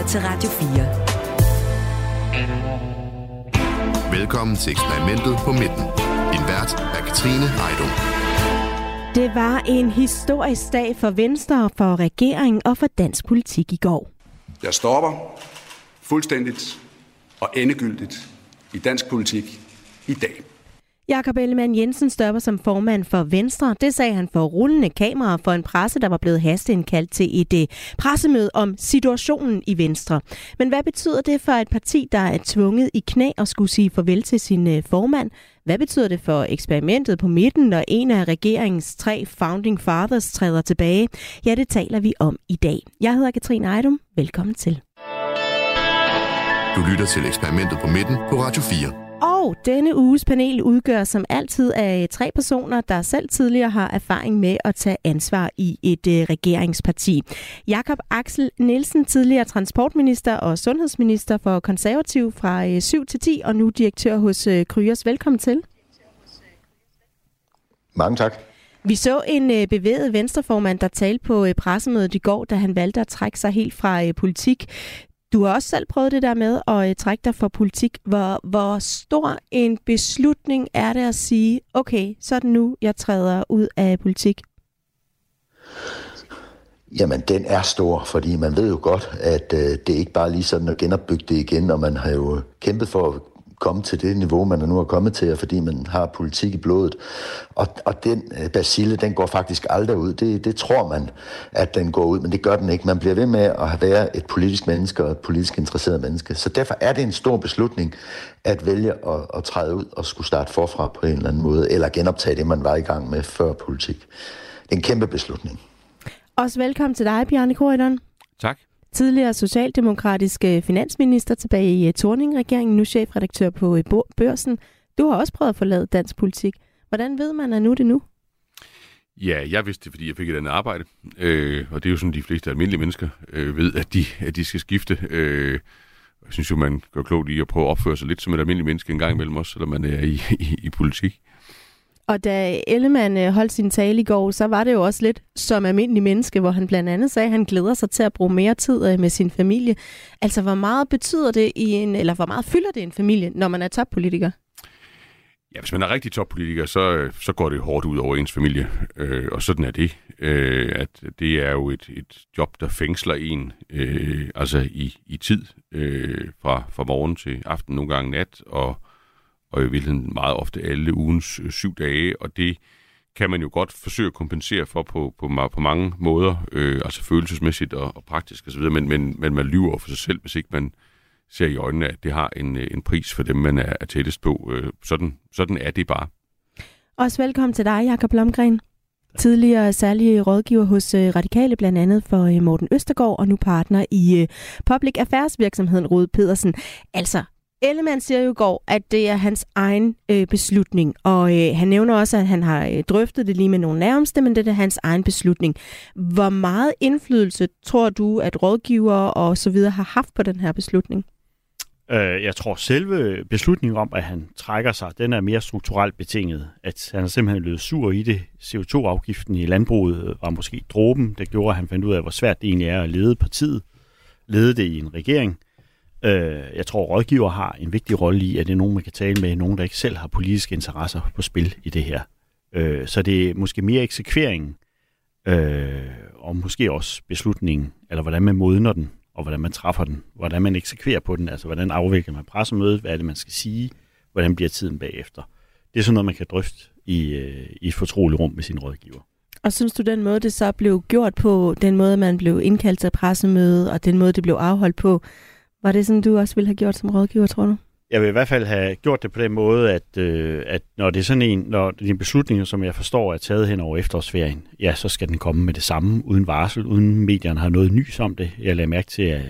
lytter til Radio 4. Velkommen til eksperimentet på midten. Din vært er Katrine Heidung. Det var en historisk dag for Venstre, for regeringen og for dansk politik i går. Jeg stopper fuldstændigt og endegyldigt i dansk politik i dag. Jakob Ellemann Jensen stopper som formand for Venstre. Det sagde han for rullende kamera for en presse, der var blevet hasteindkaldt til et pressemøde om situationen i Venstre. Men hvad betyder det for et parti, der er tvunget i knæ og skulle sige farvel til sin øh, formand? Hvad betyder det for eksperimentet på midten, når en af regeringens tre founding fathers træder tilbage? Ja, det taler vi om i dag. Jeg hedder Katrine Ejdum. Velkommen til. Du lytter til eksperimentet på midten på Radio 4. Og denne uges panel udgør som altid af tre personer, der selv tidligere har erfaring med at tage ansvar i et øh, regeringsparti. Jakob Axel Nielsen, tidligere transportminister og sundhedsminister for konservativ fra øh, 7 til 10, og nu direktør hos øh, Kryos. Velkommen til. Mange tak. Vi så en øh, bevæget venstreformand, der talte på øh, pressemødet i går, da han valgte at trække sig helt fra øh, politik. Du har også selv prøvet det der med at øh, trække dig for politik. Hvor, hvor stor en beslutning er det at sige, okay, så er det nu, jeg træder ud af politik? Jamen, den er stor, fordi man ved jo godt, at øh, det er ikke bare lige sådan at genopbygge det igen, og man har jo kæmpet for at komme til det niveau, man er nu er kommet til, fordi man har politik i blodet. Og, og den øh, basile, den går faktisk aldrig ud. Det, det tror man, at den går ud, men det gør den ikke. Man bliver ved med at være et politisk menneske og et politisk interesseret menneske. Så derfor er det en stor beslutning at vælge at, at træde ud og skulle starte forfra på en eller anden måde, eller genoptage det, man var i gang med før politik. Det er en kæmpe beslutning. Også velkommen til dig, Bjarne Korydon. Tak tidligere socialdemokratisk finansminister tilbage i eh, Torning-regeringen, nu chefredaktør på eh, Børsen. Du har også prøvet at forlade dansk politik. Hvordan ved man, at nu det nu? Ja, jeg vidste det, fordi jeg fik et andet arbejde. Øh, og det er jo sådan, de fleste almindelige mennesker øh, ved, at de, at de skal skifte. Øh, jeg synes jo, man gør klogt i at prøve at opføre sig lidt som et almindeligt menneske en gang imellem os, selvom man er i, i, i politik. Og da Ellemann øh, holdt sin tale i går, så var det jo også lidt som almindelig menneske, hvor han blandt andet sagde, at han glæder sig til at bruge mere tid øh, med sin familie. Altså, hvor meget betyder det i en, eller hvor meget fylder det i en familie, når man er toppolitiker? Ja, hvis man er rigtig toppolitiker, så, øh, så går det hårdt ud over ens familie. Øh, og sådan er det. Øh, at det er jo et, et job, der fængsler en øh, altså i, i tid øh, fra, fra morgen til aften, nogle gange nat, og og i virkeligheden meget ofte alle ugens øh, syv dage, og det kan man jo godt forsøge at kompensere for på, på, på mange måder, øh, altså følelsesmæssigt og, og praktisk osv., men, men, men man lyver for sig selv, hvis ikke man ser i øjnene, at det har en, øh, en pris for dem, man er, er tættest på. Øh, sådan, sådan er det bare. Også velkommen til dig, Jakob Blomgren. Tidligere særlige rådgiver hos øh, Radikale, blandt andet for øh, Morten Østergaard, og nu partner i Public Affairs virksomheden Rode Pedersen. Altså, Ellemann siger jo i går, at det er hans egen øh, beslutning, og øh, han nævner også, at han har øh, drøftet det lige med nogle nærmeste, men det er hans egen beslutning. Hvor meget indflydelse tror du, at rådgivere og så videre har haft på den her beslutning? Øh, jeg tror selve beslutningen om, at han trækker sig, den er mere strukturelt betinget. At han er simpelthen blevet sur i det. CO2-afgiften i landbruget var måske dråben, der gjorde, at han fandt ud af, hvor svært det egentlig er at lede partiet, lede det i en regering – Øh, jeg tror, rådgiver har en vigtig rolle i, at det er nogen, man kan tale med, nogen, der ikke selv har politiske interesser på spil i det her. Øh, så det er måske mere eksekveringen, øh, og måske også beslutningen, eller hvordan man modner den, og hvordan man træffer den, hvordan man eksekverer på den, altså hvordan afvikler man pressemødet, hvad er det, man skal sige, hvordan bliver tiden bagefter. Det er sådan noget, man kan drøfte i, øh, i et fortroligt rum med sin rådgiver. Og synes du, den måde, det så blev gjort på, den måde, man blev indkaldt til pressemøde, og den måde, det blev afholdt på, var det sådan, du også ville have gjort som rådgiver, tror du? Jeg vil i hvert fald have gjort det på den måde, at, øh, at når det er sådan en, når det er en beslutning, som jeg forstår er taget hen over efterårsferien, ja, så skal den komme med det samme, uden varsel, uden medierne har noget nys om det. Jeg lagde mærke til, at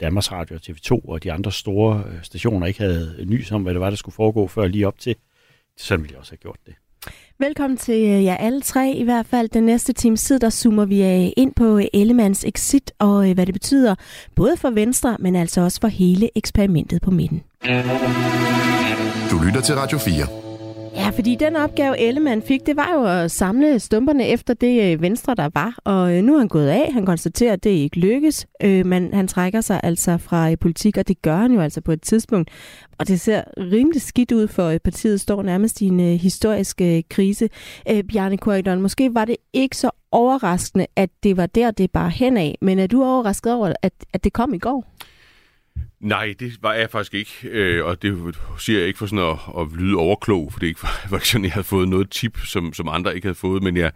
Danmarks Radio og TV2 og de andre store øh, stationer ikke havde nys om, hvad det var, der skulle foregå før lige op til. Sådan ville jeg også have gjort det. Velkommen til øh, jer alle tre. I hvert fald den næste times tid, der zoomer vi øh, ind på øh, Ellemands exit og hvad det betyder, både for Venstre, men altså også for hele eksperimentet på midten. Du lytter til Radio 4. Ja, fordi den opgave, Ellemann fik, det var jo at samle stumperne efter det øh, venstre, der var. Og øh, nu er han gået af. Han konstaterer, at det ikke lykkes. Øh, men han trækker sig altså fra øh, politik, og det gør han jo altså på et tidspunkt. Og det ser rimelig skidt ud for partiet står nærmest i en historisk krise. Bjarne Korydon, måske var det ikke så overraskende, at det var der, det bare hen af. Men er du overrasket over, at, at det kom i går? Nej, det var jeg faktisk ikke, øh, og det siger jeg ikke for sådan at, at lyde overklog, for det ikke var, var ikke sådan, jeg havde fået noget tip, som, som andre ikke havde fået, men jeg,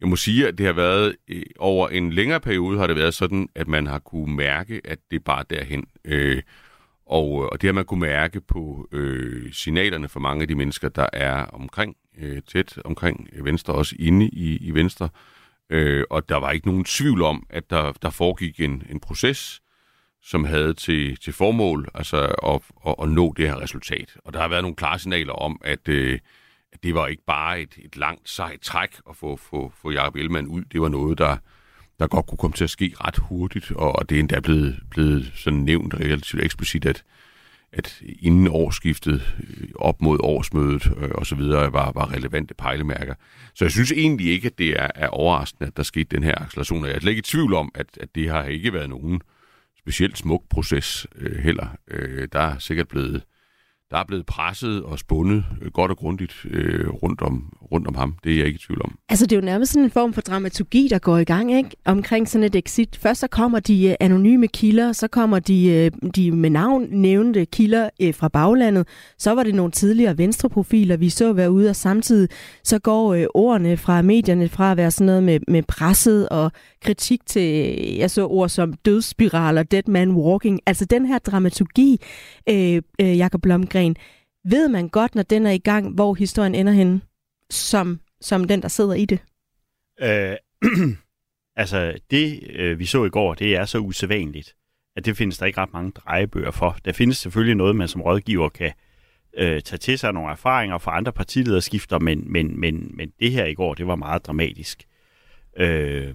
jeg må sige, at det har været, øh, over en længere periode har det været sådan, at man har kunne mærke, at det er bare derhen. Øh, og, og det har man kunne mærke på øh, signalerne for mange af de mennesker, der er omkring, øh, tæt omkring Venstre, også inde i, i Venstre. Øh, og der var ikke nogen tvivl om, at der, der foregik en, en proces, som havde til, til formål altså at, at, at nå det her resultat. Og der har været nogle klare signaler om, at, øh, at det var ikke bare et, et langt sejt træk at få, få, få Jacob Ellemann ud. Det var noget, der, der godt kunne komme til at ske ret hurtigt, og det er endda blevet, blevet sådan nævnt relativt eksplicit, at, at inden årsskiftet øh, op mod årsmødet øh, og så videre var, var relevante pejlemærker. Så jeg synes egentlig ikke, at det er, er overraskende, at der skete den her acceleration. Jeg er slet ikke i tvivl om, at, at det har ikke været nogen specielt smuk proces øh, heller. Øh, der er sikkert blevet der er blevet presset og spundet øh, godt og grundigt øh, rundt, om, rundt om ham. Det er jeg ikke i tvivl om. Altså det er jo nærmest sådan en form for dramaturgi, der går i gang ikke? omkring sådan et exit. Først så kommer de øh, anonyme kilder, så kommer de, øh, de med navn nævnte kilder øh, fra baglandet. Så var det nogle tidligere venstreprofiler, vi så være ude, og samtidig så går øh, ordene fra medierne fra at være sådan noget med, med presset og kritik til, jeg så ord som dødsspiraler, dead man walking. Altså den her dramaturgi, øh, øh, Jakob Blomgren, ved man godt, når den er i gang, hvor historien ender henne, som, som den, der sidder i det? Øh, altså, det øh, vi så i går, det er så usædvanligt, at det findes der ikke ret mange drejebøger for. Der findes selvfølgelig noget, man som rådgiver kan øh, tage til sig nogle erfaringer fra andre partilederskifter, men, men, men, men det her i går, det var meget dramatisk. Øh,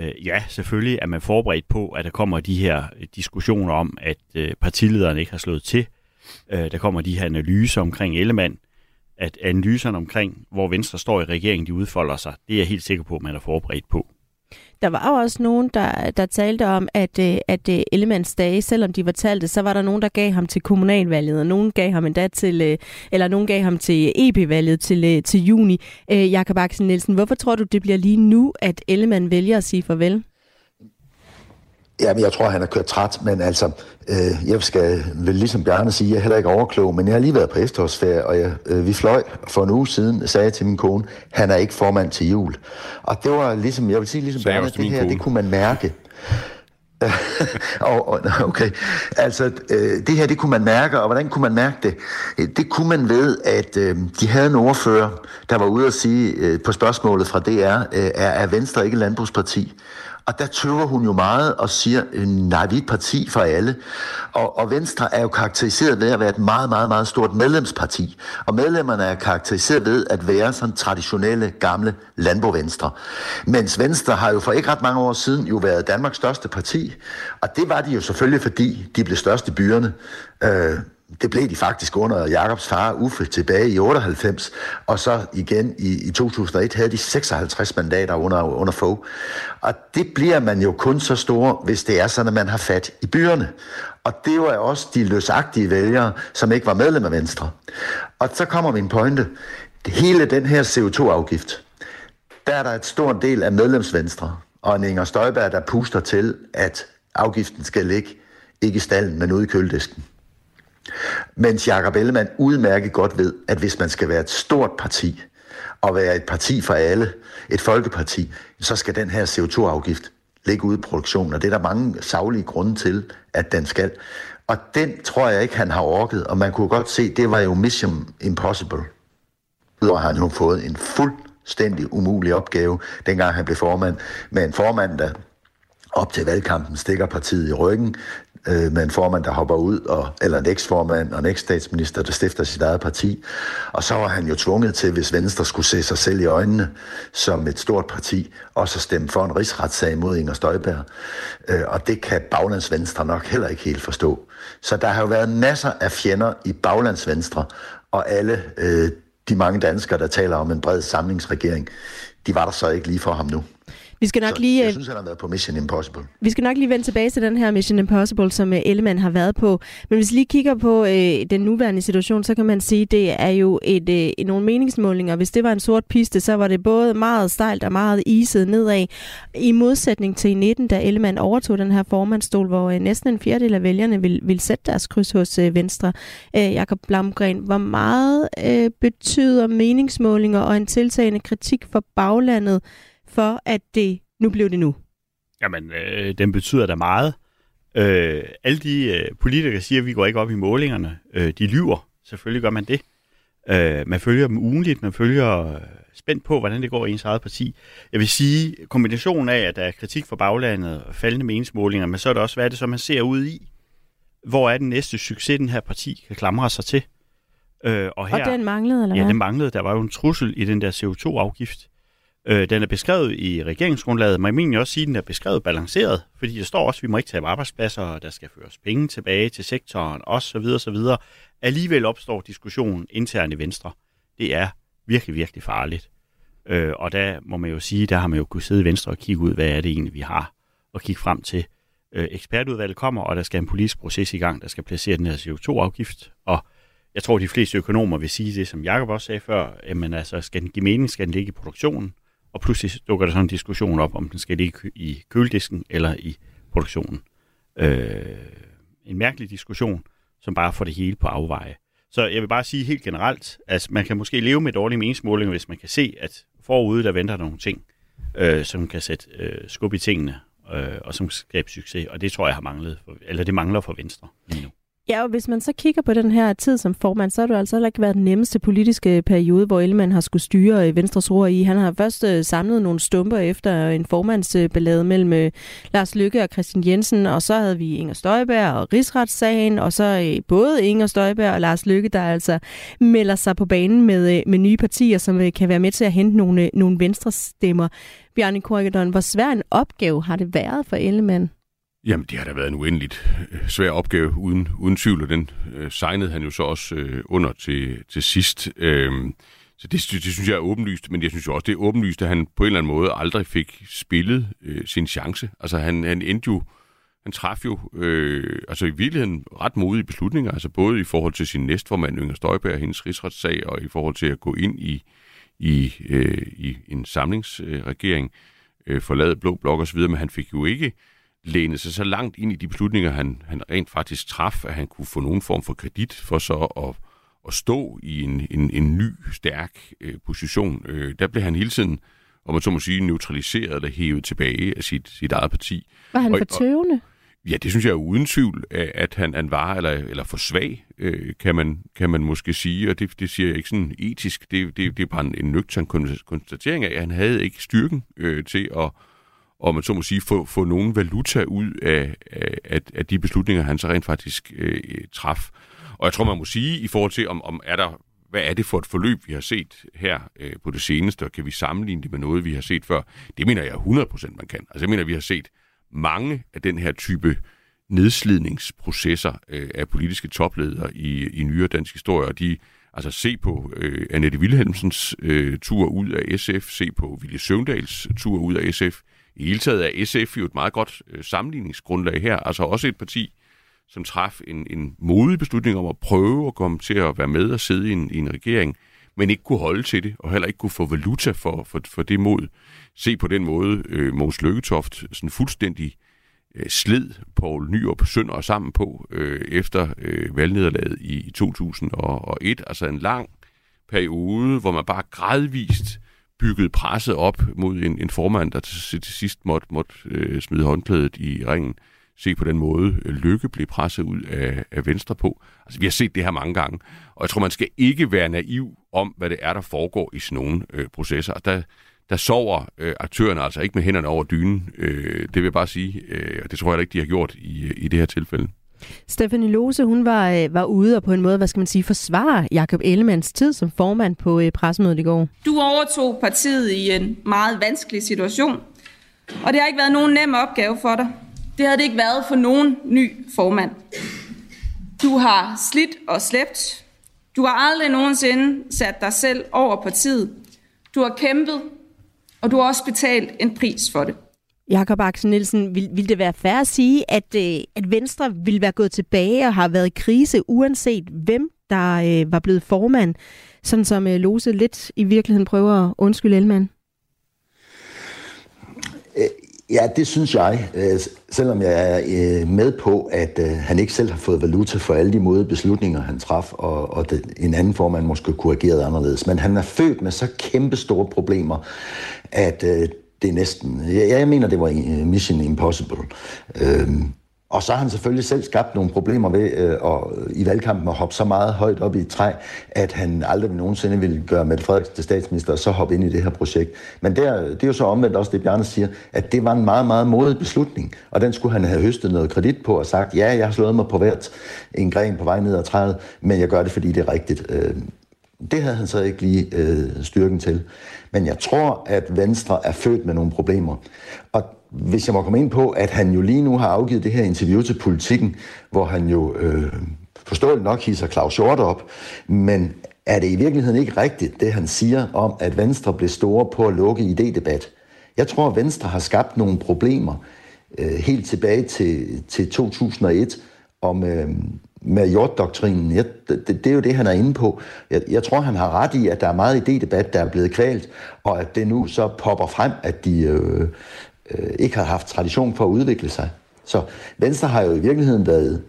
Øh, ja, selvfølgelig er man forberedt på, at der kommer de her diskussioner om, at øh, partilederen ikke har slået til. Øh, der kommer de her analyser omkring Ellemann. At analyserne omkring, hvor Venstre står i regeringen, de udfolder sig. Det er jeg helt sikker på, at man er forberedt på. Der var jo også nogen, der, der talte om, at, øh, at øh, Ellemanns dage, selvom de var talte, så var der nogen, der gav ham til kommunalvalget, og nogen gav ham endda til, øh, eller nogen gav ham til EP-valget til, til juni. Jakob Axel Nielsen, hvorfor tror du, det bliver lige nu, at Ellemann vælger at sige farvel? Jamen, jeg tror, han er kørt træt, men altså, øh, jeg skal vel ligesom Bjarne sige, jeg er heller ikke overklog, men jeg har lige været på efterårsferie, og jeg, øh, vi fløj for en uge siden, sagde jeg til min kone, han er ikke formand til jul. Og det var ligesom, jeg vil sige ligesom Bjarne, det her, kone. det kunne man mærke. okay, altså øh, det her, det kunne man mærke, og hvordan kunne man mærke det? Det kunne man ved, at øh, de havde en ordfører, der var ude at sige øh, på spørgsmålet fra DR, øh, er, er Venstre ikke landbrugsparti? Og der tøver hun jo meget og siger, øh, nej, vi er et parti for alle. Og, og Venstre er jo karakteriseret ved at være et meget, meget, meget stort medlemsparti. Og medlemmerne er karakteriseret ved at være sådan traditionelle, gamle landbovenstre. Mens Venstre har jo for ikke ret mange år siden jo været Danmarks største parti. Og det var de jo selvfølgelig, fordi de blev størst i byerne. Øh, det blev de faktisk under Jakobs far Uffe tilbage i 98, og så igen i, i 2001 havde de 56 mandater under, under få. Og det bliver man jo kun så stor, hvis det er sådan, at man har fat i byerne. Og det var også de løsagtige vælgere, som ikke var medlem af Venstre. Og så kommer min pointe. Hele den her CO2-afgift, der er der et stort del af medlemsvenstre, og en Inger Støjberg, der puster til, at afgiften skal ligge ikke i stallen, men ude i køledisken. Mens Jakob Ellemann udmærket godt ved, at hvis man skal være et stort parti, og være et parti for alle, et folkeparti, så skal den her CO2-afgift ligge ude i produktionen, og det er der mange savlige grunde til, at den skal. Og den tror jeg ikke, han har orket, og man kunne godt se, det var jo mission impossible. Udover har han jo fået en fuldstændig umulig opgave, dengang han blev formand, med en formand, der op til valgkampen stikker partiet i ryggen, øh, med en formand, der hopper ud, og, eller en eksformand og en eksstatsminister, der stifter sit eget parti. Og så var han jo tvunget til, hvis Venstre skulle se sig selv i øjnene som et stort parti, og så stemme for en rigsretssag mod Inger Støjberg. Øh, og det kan Baglandsvenstre nok heller ikke helt forstå. Så der har jo været masser af fjender i Baglandsvenstre, og alle øh, de mange danskere, der taler om en bred samlingsregering, de var der så ikke lige for ham nu. Vi skal nok lige, jeg øh, synes, han har været på Mission Impossible. Vi skal nok lige vende tilbage til den her Mission Impossible, som øh, Ellemann har været på. Men hvis vi lige kigger på øh, den nuværende situation, så kan man sige, at det er jo et, øh, nogle meningsmålinger. Hvis det var en sort piste, så var det både meget stejlt og meget iset nedad. I modsætning til i 19, da Ellemann overtog den her formandstol, hvor øh, næsten en fjerdedel af vælgerne vil, vil sætte deres kryds hos øh, Venstre. Øh, Jakob Blamgren, hvor meget øh, betyder meningsmålinger og en tiltagende kritik for baglandet for, at det nu blev det nu? Jamen, øh, den betyder da meget. Øh, alle de øh, politikere siger, at vi går ikke op i målingerne. Øh, de lyver. Selvfølgelig gør man det. Øh, man følger dem ugenligt. Man følger øh, spændt på, hvordan det går i ens eget parti. Jeg vil sige, kombinationen af, at der er kritik for baglandet og faldende meningsmålinger, men så er det også, hvad er det så, man ser ud i? Hvor er den næste succes, den her parti kan klamre sig til? Øh, og, her, og den manglede, eller hvad? Ja, den manglede. Der var jo en trussel i den der CO2-afgift. Øh, den er beskrevet i regeringsgrundlaget, men jeg mener også sige, at den er beskrevet balanceret, fordi der står også, at vi må ikke tage arbejdspladser, og der skal føres penge tilbage til sektoren, osv. osv. Alligevel opstår diskussionen internt i Venstre. Det er virkelig, virkelig farligt. Øh, og der må man jo sige, der har man jo kunnet sidde i Venstre og kigge ud, hvad er det egentlig, vi har, og kigge frem til. Øh, ekspertudvalget kommer, og der skal en politisk proces i gang, der skal placere den her CO2-afgift, og jeg tror, de fleste økonomer vil sige det, som Jacob også sagde før, jamen altså, skal den give mening, skal den ligge i produktionen, og pludselig dukker der sådan en diskussion op, om den skal ligge i køledisken eller i produktionen. Øh, en mærkelig diskussion, som bare får det hele på afveje. Så jeg vil bare sige helt generelt, at man kan måske leve med dårlige meningsmålinger, hvis man kan se, at forude der venter nogle ting, øh, som kan sætte øh, skub i tingene, øh, og som skaber succes. Og det tror jeg har manglet, for, eller det mangler for Venstre lige nu. Ja, og hvis man så kigger på den her tid som formand, så har det altså heller ikke været den nemmeste politiske periode, hvor Ellemann har skulle styre øh, Venstres ord i. Han har først øh, samlet nogle stumper efter en formandsballade mellem øh, Lars Lykke og Christian Jensen, og så havde vi Inger Støjberg og rigsretssagen, og så både Inger Støjberg og Lars Lykke, der altså melder sig på banen med, med nye partier, som kan være med til at hente nogle, nogle venstre stemmer. Bjarne Korgedon, hvor svær en opgave har det været for Ellemann? Jamen, det har da været en uendeligt øh, svær opgave, uden, uden tvivl, og den øh, signede han jo så også øh, under til, til sidst. Øh, så det, det synes jeg er åbenlyst, men jeg synes jo også, det er åbenlyst, at han på en eller anden måde aldrig fik spillet øh, sin chance. Altså, han, han endte jo, han traf jo, øh, altså i virkeligheden ret modige beslutninger, altså både i forhold til sin næstformand, Inger Støjberg, og hendes rigsretssag, og i forhold til at gå ind i, i, øh, i en samlingsregering, øh, forlade Blå Blok osv., men han fik jo ikke lænet sig så langt ind i de beslutninger, han, han rent faktisk traf, at han kunne få nogen form for kredit for så at, at stå i en, en, en ny, stærk øh, position. Øh, der blev han hele tiden, om man så må sige, neutraliseret eller hævet tilbage af sit, sit eget parti. Var han for tøvende? Ja, det synes jeg er uden tvivl, at han, han var eller, eller for svag, øh, kan, man, kan man måske sige, og det, det siger jeg ikke sådan etisk, det, det, det er bare en, en nøgtern konstatering af, at han havde ikke styrken øh, til at, og man så må sige, få, få nogen valuta ud af, af, af de beslutninger, han så rent faktisk øh, traf. Og jeg tror, man må sige i forhold til, om, om er der, hvad er det for et forløb, vi har set her øh, på det seneste, og kan vi sammenligne det med noget, vi har set før? Det mener jeg 100% man kan. Altså jeg mener, vi har set mange af den her type nedslidningsprocesser øh, af politiske topledere i, i nyere dansk historie, og de altså se på øh, Annette Wilhelmsens øh, tur ud af SF, se på Ville Søvndals tur ud af SF, i hele taget er SF jo et meget godt øh, sammenligningsgrundlag her. Altså også et parti, som traf en, en modig beslutning om at prøve at komme til at være med og sidde i en, i en regering, men ikke kunne holde til det, og heller ikke kunne få valuta for, for, for det mod. Se på den måde, øh, Måns Lykketoft sådan fuldstændig øh, sled Poul Nyrup Sønder sammen på øh, efter øh, valgnederlaget i, i 2001. Altså en lang periode, hvor man bare gradvist bygget presset op mod en, en formand, der til, til sidst måtte, måtte øh, smide håndklædet i ringen. Se på den måde, øh, Lykke blev presset ud af, af Venstre på. Altså, vi har set det her mange gange. Og jeg tror, man skal ikke være naiv om, hvad det er, der foregår i sådan nogle øh, processer. Og der, der sover øh, aktørerne altså ikke med hænderne over dynen. Øh, det vil jeg bare sige. Øh, og det tror jeg ikke, de har gjort i, øh, i det her tilfælde. Stephanie Lose, hun var, øh, var ude og på en måde, hvad skal man sige, forsvare Jakob Ellemands tid som formand på øh, pressemødet i går. Du overtog partiet i en meget vanskelig situation, og det har ikke været nogen nem opgave for dig. Det havde det ikke været for nogen ny formand. Du har slidt og slæbt. Du har aldrig nogensinde sat dig selv over partiet. Du har kæmpet, og du har også betalt en pris for det. Jakob Axel Nielsen, vil, vil det være fair at sige, at, øh, at Venstre vil være gået tilbage og har været i krise, uanset hvem der øh, var blevet formand, sådan som øh, Lose lidt i virkeligheden prøver at undskylde Ellemann? Øh, ja, det synes jeg, øh, selvom jeg er øh, med på, at han ikke selv har fået valuta for alle de måde beslutninger, han traf, og, og det, en anden formand måske kunne have ageret anderledes. Men han er født med så kæmpe store problemer, at det er næsten... Jeg, jeg mener, det var øh, mission impossible. Øhm, og så har han selvfølgelig selv skabt nogle problemer ved øh, og, øh, i valgkampen at hoppe så meget højt op i et træ, at han aldrig nogensinde ville gøre Mette Frederiksen til statsminister og så hoppe ind i det her projekt. Men der, det er jo så omvendt også det, Bjarne siger, at det var en meget, meget modig beslutning, og den skulle han have høstet noget kredit på og sagt, ja, jeg har slået mig på hvert en gren på vej ned ad træet, men jeg gør det, fordi det er rigtigt. Øh, det havde han så ikke lige øh, styrken til. Men jeg tror, at Venstre er født med nogle problemer. Og hvis jeg må komme ind på, at han jo lige nu har afgivet det her interview til politikken, hvor han jo øh, forståeligt nok hisser Claus Hjort op, men er det i virkeligheden ikke rigtigt, det han siger om, at Venstre blev store på at lukke idédebat? Jeg tror, at Venstre har skabt nogle problemer øh, helt tilbage til, til 2001 om, øh, med jorddoktrinen. Ja, det, det er jo det, han er inde på. Jeg, jeg tror, han har ret i, at der er meget idédebat, der er blevet kvalt, og at det nu så popper frem, at de øh, øh, ikke har haft tradition for at udvikle sig. Så Venstre har jo i virkeligheden været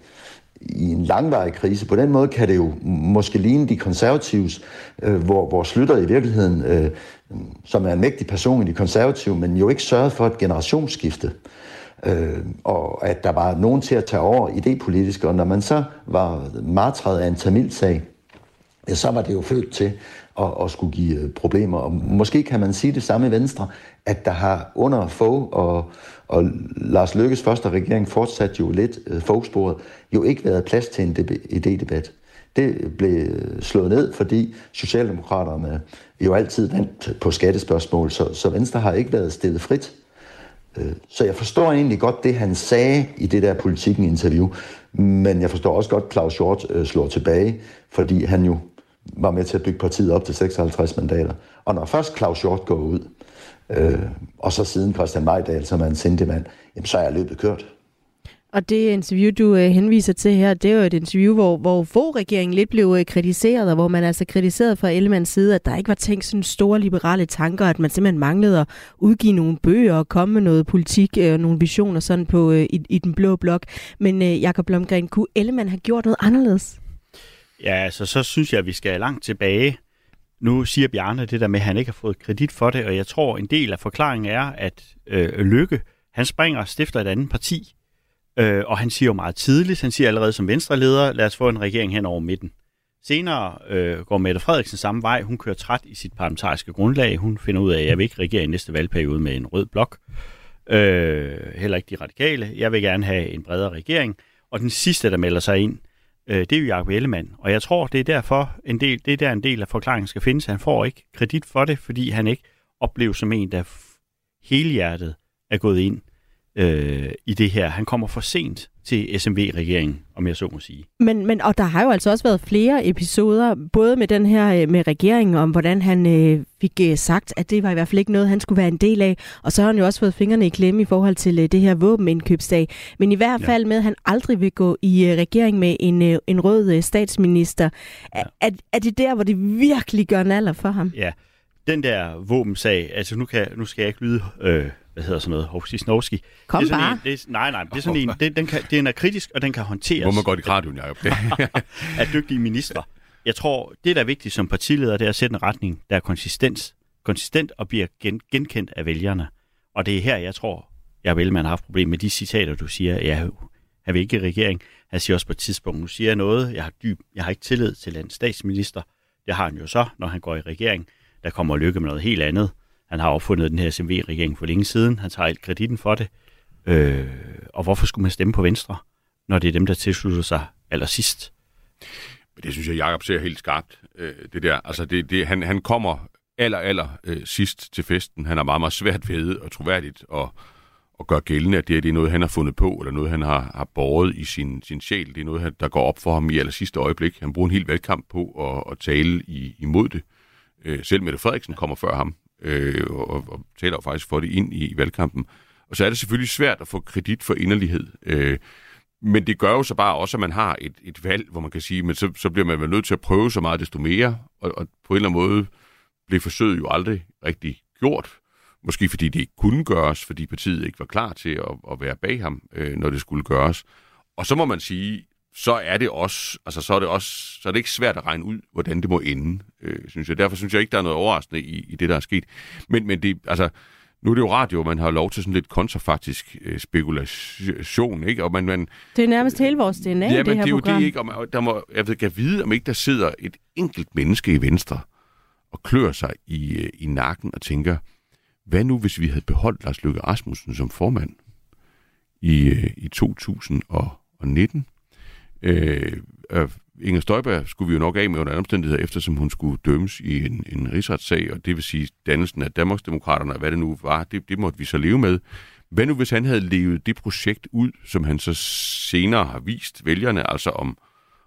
i en langvarig krise. På den måde kan det jo måske ligne de konservatives, øh, hvor, hvor Slytter i virkeligheden, øh, som er en mægtig person i de konservative, men jo ikke sørget for et generationsskifte. Øh, øh, og at der var nogen til at tage over idépolitisk, og når man så var martret af en tamilsag, ja, så var det jo født til at, at skulle give øh, problemer. Og måske kan man sige det samme i Venstre, at der har under få og, og Lars Lykkes første regering fortsat jo lidt øh, fogsporet, jo ikke været plads til en idédebat. Det blev øh, slået ned, fordi Socialdemokraterne jo altid vandt på skattespørgsmål, så, så Venstre har ikke været stillet frit. Øh, så jeg forstår egentlig godt det, han sagde i det der politikken-interview, men jeg forstår også godt, at Claus Hjort øh, slår tilbage, fordi han jo var med til at bygge partiet op til 56 mandater. Og når først Claus Hjort går ud, øh, og så siden Christian Majdal, som er en sindemand, jamen, så er løbet kørt. Og det interview, du øh, henviser til her, det er jo et interview, hvor, hvor få regeringen lidt blev øh, kritiseret, og hvor man altså kritiseret fra Ellemanns side, at der ikke var tænkt sådan store liberale tanker, at man simpelthen manglede at udgive nogle bøger og komme med noget politik øh, og øh, nogle visioner sådan på, øh, i, i den blå blok. Men øh, Jakob Blomgren, kunne Ellemann have gjort noget anderledes? Ja, altså så synes jeg, at vi skal langt tilbage. Nu siger Bjarne det der med, at han ikke har fået kredit for det, og jeg tror, en del af forklaringen er, at øh, Lykke, han springer og stifter et andet parti, øh, og han siger jo meget tidligt, han siger allerede som venstreleder, lad os få en regering hen over midten. Senere øh, går Mette Frederiksen samme vej. Hun kører træt i sit parlamentariske grundlag. Hun finder ud af, at jeg vil ikke regere i næste valgperiode med en rød blok. Øh, heller ikke de radikale. Jeg vil gerne have en bredere regering. Og den sidste, der melder sig ind, øh, det er jo Jacob Ellemann. Og jeg tror, det er derfor en del, det er der en del af forklaringen skal findes. Han får ikke kredit for det, fordi han ikke opleves som en, der helhjertet er gået ind øh, i det her. Han kommer for sent til SMV-regeringen, om jeg så må sige. Men, men, og der har jo altså også været flere episoder, både med den her øh, med regeringen, om hvordan han øh, fik øh, sagt, at det var i hvert fald ikke noget, han skulle være en del af. Og så har han jo også fået fingrene i klemme i forhold til øh, det her våbenindkøbsdag. Men i hvert fald ja. med, at han aldrig vil gå i øh, regering med en, øh, en rød øh, statsminister. Ja. Er, er det der, hvor det virkelig gør en alder for ham? Ja, den der våbensag, altså nu, kan, nu skal jeg ikke lyde... Øh hvad hedder sådan noget, Hovsisnovski. Kom det er bare. En, det er, nej, nej, det er sådan en, det, den, kan, den er kritisk, og den kan håndteres. Må man godt i radioen, Jacob. af dygtige ministre. Jeg tror, det der er vigtigt som partileder, det er at sætte en retning, der er konsistens, konsistent og bliver gen, genkendt af vælgerne. Og det er her, jeg tror, jeg vil, man har haft problem med de citater, du siger, jeg har vi ikke i regering. Han siger også på et tidspunkt, nu siger jeg noget, jeg har, dyb, jeg har ikke tillid til en statsminister. Det har han jo så, når han går i regering. Der kommer lykke med noget helt andet. Han har opfundet den her SMV-regering for længe siden. Han tager alt kreditten for det. Øh, og hvorfor skulle man stemme på Venstre, når det er dem, der tilslutter sig allersidst? Men det synes jeg, Jacob ser helt skarpt, øh, det der. Altså, det, det, han, han kommer aller, aller øh, sidst til festen. Han er meget, meget svært ved og troværdigt og, at gøre gældende, at det, det er noget, han har fundet på, eller noget, han har, har båret i sin, sin sjæl. Det er noget, der går op for ham i aller sidste øjeblik. Han bruger en hel valgkamp på at, at tale i, imod det. Øh, Øh, selv Mette Frederiksen kommer før ham, øh, og, og taler faktisk for det ind i, i valgkampen. Og så er det selvfølgelig svært at få kredit for inderlighed. Øh, men det gør jo så bare også, at man har et, et valg, hvor man kan sige, men så, så bliver man vel nødt til at prøve så meget desto mere, og, og på en eller anden måde blev forsøget jo aldrig rigtig gjort. Måske fordi det ikke kunne gøres, fordi partiet ikke var klar til at, at være bag ham, øh, når det skulle gøres. Og så må man sige, så er det også, altså så er det også, så er det ikke svært at regne ud, hvordan det må ende, øh, synes jeg. Derfor synes jeg ikke, der er noget overraskende i, i det, der er sket. Men, men det, altså, nu er det jo radio, man har lov til sådan lidt kontrafaktisk øh, spekulation, ikke? Og man, man, det er nærmest hele vores DNA ja, det her det er program. jo det, ikke? Og man, der må, jeg ved, kan vide, om ikke der sidder et enkelt menneske i Venstre og klør sig i, øh, i nakken og tænker, hvad nu, hvis vi havde beholdt Lars Løkke Rasmussen som formand i, øh, i 2019? Øh, øh, Inger Støjberg skulle vi jo nok af med under omstændigheder, eftersom hun skulle dømmes i en, en rigsretssag, og det vil sige dannelsen af Danmarksdemokraterne, og hvad det nu var, det, det måtte vi så leve med. Hvad nu, hvis han havde levet det projekt ud, som han så senere har vist vælgerne, altså om,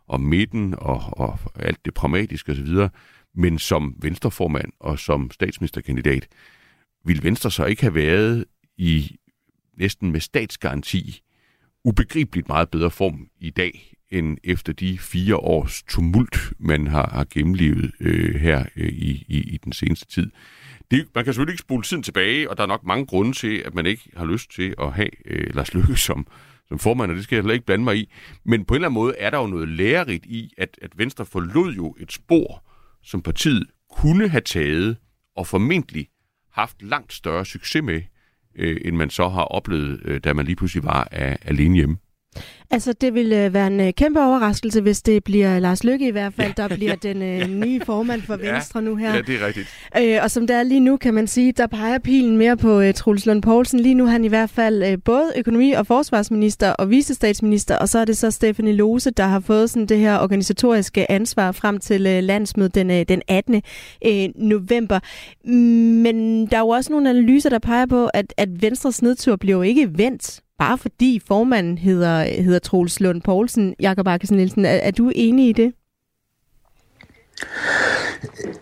om midten og, og alt det pragmatiske osv., men som venstreformand og som statsministerkandidat, ville Venstre så ikke have været i næsten med statsgaranti ubegribeligt meget bedre form i dag, end efter de fire års tumult, man har, har gennemlevet øh, her øh, i, i, i den seneste tid. Det, man kan selvfølgelig ikke spole tiden tilbage, og der er nok mange grunde til, at man ikke har lyst til at have øh, Lars Løkke som, som formand, og det skal jeg heller ikke blande mig i. Men på en eller anden måde er der jo noget lærerigt i, at, at Venstre forlod jo et spor, som partiet kunne have taget, og formentlig haft langt større succes med, øh, end man så har oplevet, øh, da man lige pludselig var af, alene hjemme. Altså, det vil øh, være en øh, kæmpe overraskelse, hvis det bliver Lars Lykke i hvert fald, ja, der bliver ja. den øh, nye formand for Venstre ja, nu her. Ja, det er rigtigt. Øh, og som det er lige nu, kan man sige, der peger pilen mere på øh, Troels Lund Poulsen. Lige nu er han i hvert fald øh, både økonomi- og forsvarsminister og vicestatsminister, og så er det så Stefanie Lose, der har fået sådan det her organisatoriske ansvar frem til øh, landsmødet den, øh, den 18. Øh, november. Men der er jo også nogle analyser, der peger på, at, at Venstres nedtur bliver jo ikke vendt bare fordi formanden hedder, hedder Troels Lund Poulsen. Jakob Akkesen Nielsen, er, er du enig i det?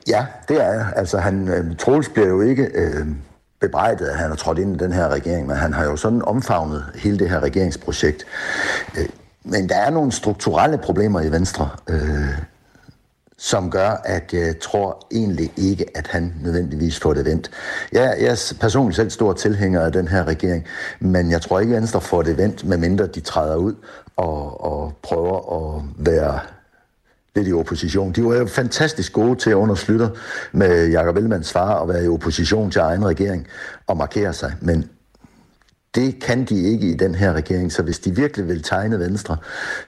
Ja, det er jeg. Altså, han, øh, Troels bliver jo ikke øh, bebrejdet, at han har trådt ind i den her regering, men han har jo sådan omfavnet hele det her regeringsprojekt. Øh, men der er nogle strukturelle problemer i Venstre. Øh, som gør, at jeg tror egentlig ikke, at han nødvendigvis får det vendt. Jeg, jeg er personligt selv stor tilhænger af den her regering, men jeg tror ikke, at Venstre får det vendt, medmindre de træder ud og, og prøver at være lidt i opposition. De var jo fantastisk gode til at underslutte med Jakob Ellemanns far og være i opposition til egen regering og markere sig, men det kan de ikke i den her regering, så hvis de virkelig vil tegne Venstre,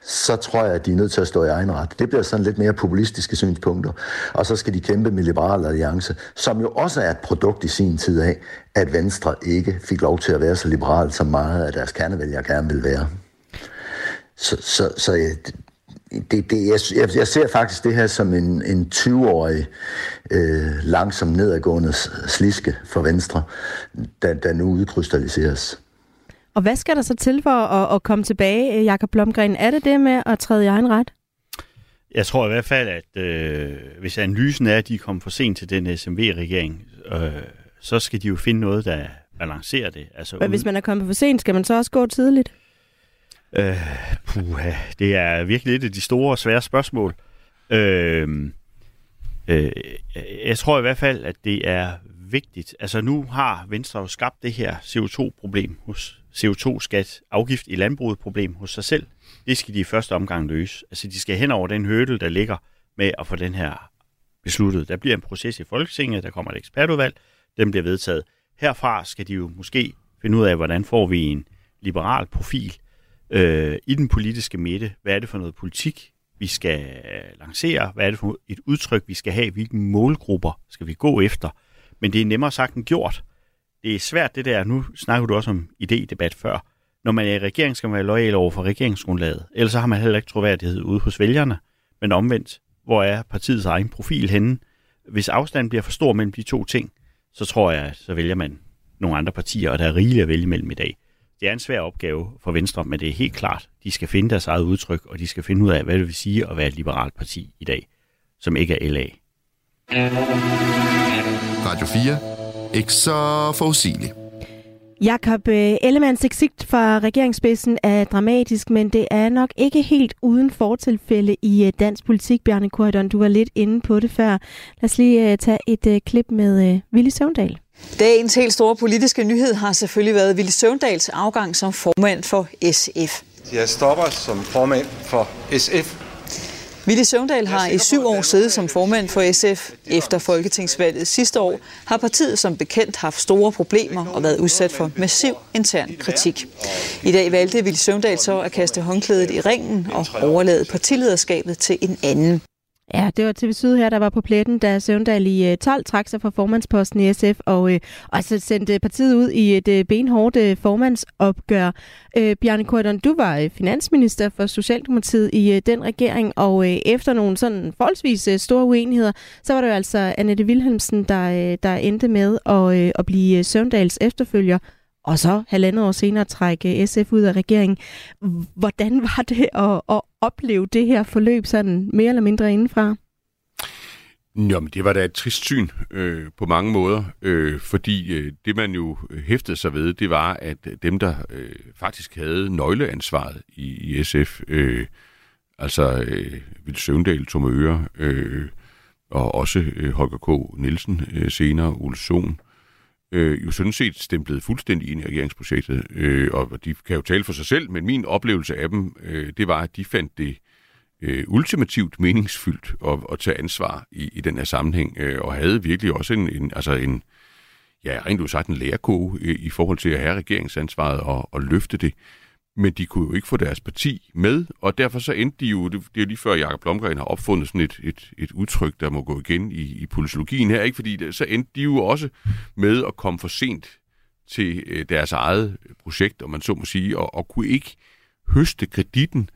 så tror jeg, at de er nødt til at stå i egen ret. Det bliver sådan lidt mere populistiske synspunkter. Og så skal de kæmpe med Liberal Alliance, som jo også er et produkt i sin tid af, at Venstre ikke fik lov til at være så liberal, som meget af deres kernevælgere gerne vil være. Så, så, så det, det, jeg, jeg ser faktisk det her som en, en 20-årig øh, langsom nedadgående sliske for Venstre, der, der nu udkrystalliseres. Og hvad skal der så til for at, at komme tilbage, Jakob Blomgren? Er det det med at træde i egen ret? Jeg tror i hvert fald, at øh, hvis analysen er, at de kom for sent til den SMV-regering, øh, så skal de jo finde noget, der balancerer det. Altså, Men hvis man er kommet for sent, skal man så også gå tidligt? Øh, puha, det er virkelig et af de store og svære spørgsmål. Øh, øh, jeg tror i hvert fald, at det er vigtigt. Altså nu har Venstre jo skabt det her CO2-problem hos CO2-skat, afgift i landbruget problem hos sig selv. Det skal de i første omgang løse. Altså de skal hen over den hurdle, der ligger med at få den her besluttet. Der bliver en proces i Folketinget, der kommer et ekspertudvalg, den bliver vedtaget. Herfra skal de jo måske finde ud af, hvordan får vi en liberal profil øh, i den politiske midte. Hvad er det for noget politik, vi skal lancere? Hvad er det for et udtryk, vi skal have? Hvilke målgrupper skal vi gå efter? Men det er nemmere sagt end gjort. Det er svært det der, nu snakker du også om idédebat før. Når man er i regering, skal man være lojal over for regeringsgrundlaget. Ellers så har man heller ikke troværdighed ude hos vælgerne. Men omvendt, hvor er partiets egen profil henne? Hvis afstanden bliver for stor mellem de to ting, så tror jeg, så vælger man nogle andre partier, og der er rigeligt at vælge mellem i dag. det er en svær opgave for Venstre, men det er helt klart, de skal finde deres eget udtryk, og de skal finde ud af, hvad det vil sige at være et liberalt parti i dag, som ikke er LA. Radio 4. Ikke så forudsigeligt. Jakob øh, Ellemanns exit fra regeringsspidsen er dramatisk, men det er nok ikke helt uden fortilfælde i øh, dansk politik, Bjarne Korydon. Du var lidt inde på det før. Lad os lige uh, tage et klip med Willy Søvndal. Dagens helt store politiske nyhed har selvfølgelig været Willy Søvndals afgang som formand for SF. Jeg stopper som formand for SF ville Søvndal har i syv år siddet som formand for SF. Efter folketingsvalget sidste år har partiet som bekendt haft store problemer og været udsat for massiv intern kritik. I dag valgte Ville Søvndal så at kaste håndklædet i ringen og overlade partilederskabet til en anden. Ja, det var TV Syd her, der var på pletten, da Søvndal i øh, 12 trak sig fra formandsposten i SF, og, øh, og så sendte øh, partiet ud i et øh, benhårdt øh, formandsopgør. Øh, Bjarne Korydon, du var øh, finansminister for Socialdemokratiet i øh, den regering, og øh, efter nogle sådan forholdsvis øh, store uenigheder, så var det jo altså Annette Wilhelmsen, der, øh, der endte med at, øh, at blive øh, Søvndals efterfølger og så halvandet år senere trække SF ud af regeringen. Hvordan var det at, at opleve det her forløb sådan mere eller mindre indenfra? Jo, men det var da et trist syn øh, på mange måder, øh, fordi øh, det man jo hæftede sig ved, det var, at dem, der øh, faktisk havde nøgleansvaret i, i SF, øh, altså øh, Vil Søvndal, Tomme Øre, øh, og også øh, Holger K. Nielsen øh, senere, Ole Sohn, øh, øh, jo sådan set stemplede fuldstændig ind i regeringsprojektet, øh, og de kan jo tale for sig selv, men min oplevelse af dem, øh, det var, at de fandt det øh, ultimativt meningsfyldt at, at tage ansvar i, i den her sammenhæng, øh, og havde virkelig også en, en altså en, ja, rent udsagt en lærerkoge øh, i forhold til at have regeringsansvaret og, og løfte det men de kunne jo ikke få deres parti med, og derfor så endte de jo, det, det er lige før Jakob Blomgren har opfundet sådan et, et, et udtryk, der må gå igen i, i politologien her, ikke? fordi så endte de jo også med at komme for sent til øh, deres eget projekt, om man så må sige, og, og kunne ikke høste kreditten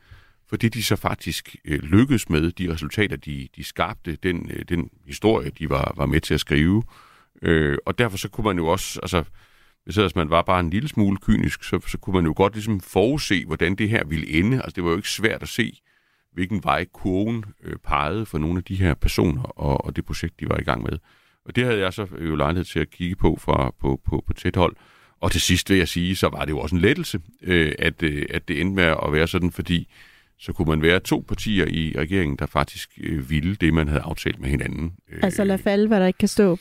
for det, de så faktisk øh, lykkedes med, de resultater, de, de skabte, den, øh, den historie, de var, var med til at skrive. Øh, og derfor så kunne man jo også, altså hvis man var bare en lille smule kynisk, så, så kunne man jo godt ligesom forudse, hvordan det her ville ende. Altså det var jo ikke svært at se, hvilken vej kurven øh, pegede for nogle af de her personer og, og det projekt, de var i gang med. Og det havde jeg så øh, jo lejlighed til at kigge på fra, på, på, på tæt hold. Og til sidst vil jeg sige, så var det jo også en lettelse, øh, at, øh, at det endte med at være sådan, fordi så kunne man være to partier i regeringen, der faktisk øh, ville det, man havde aftalt med hinanden. Øh, altså lad falde, hvad der ikke kan stå.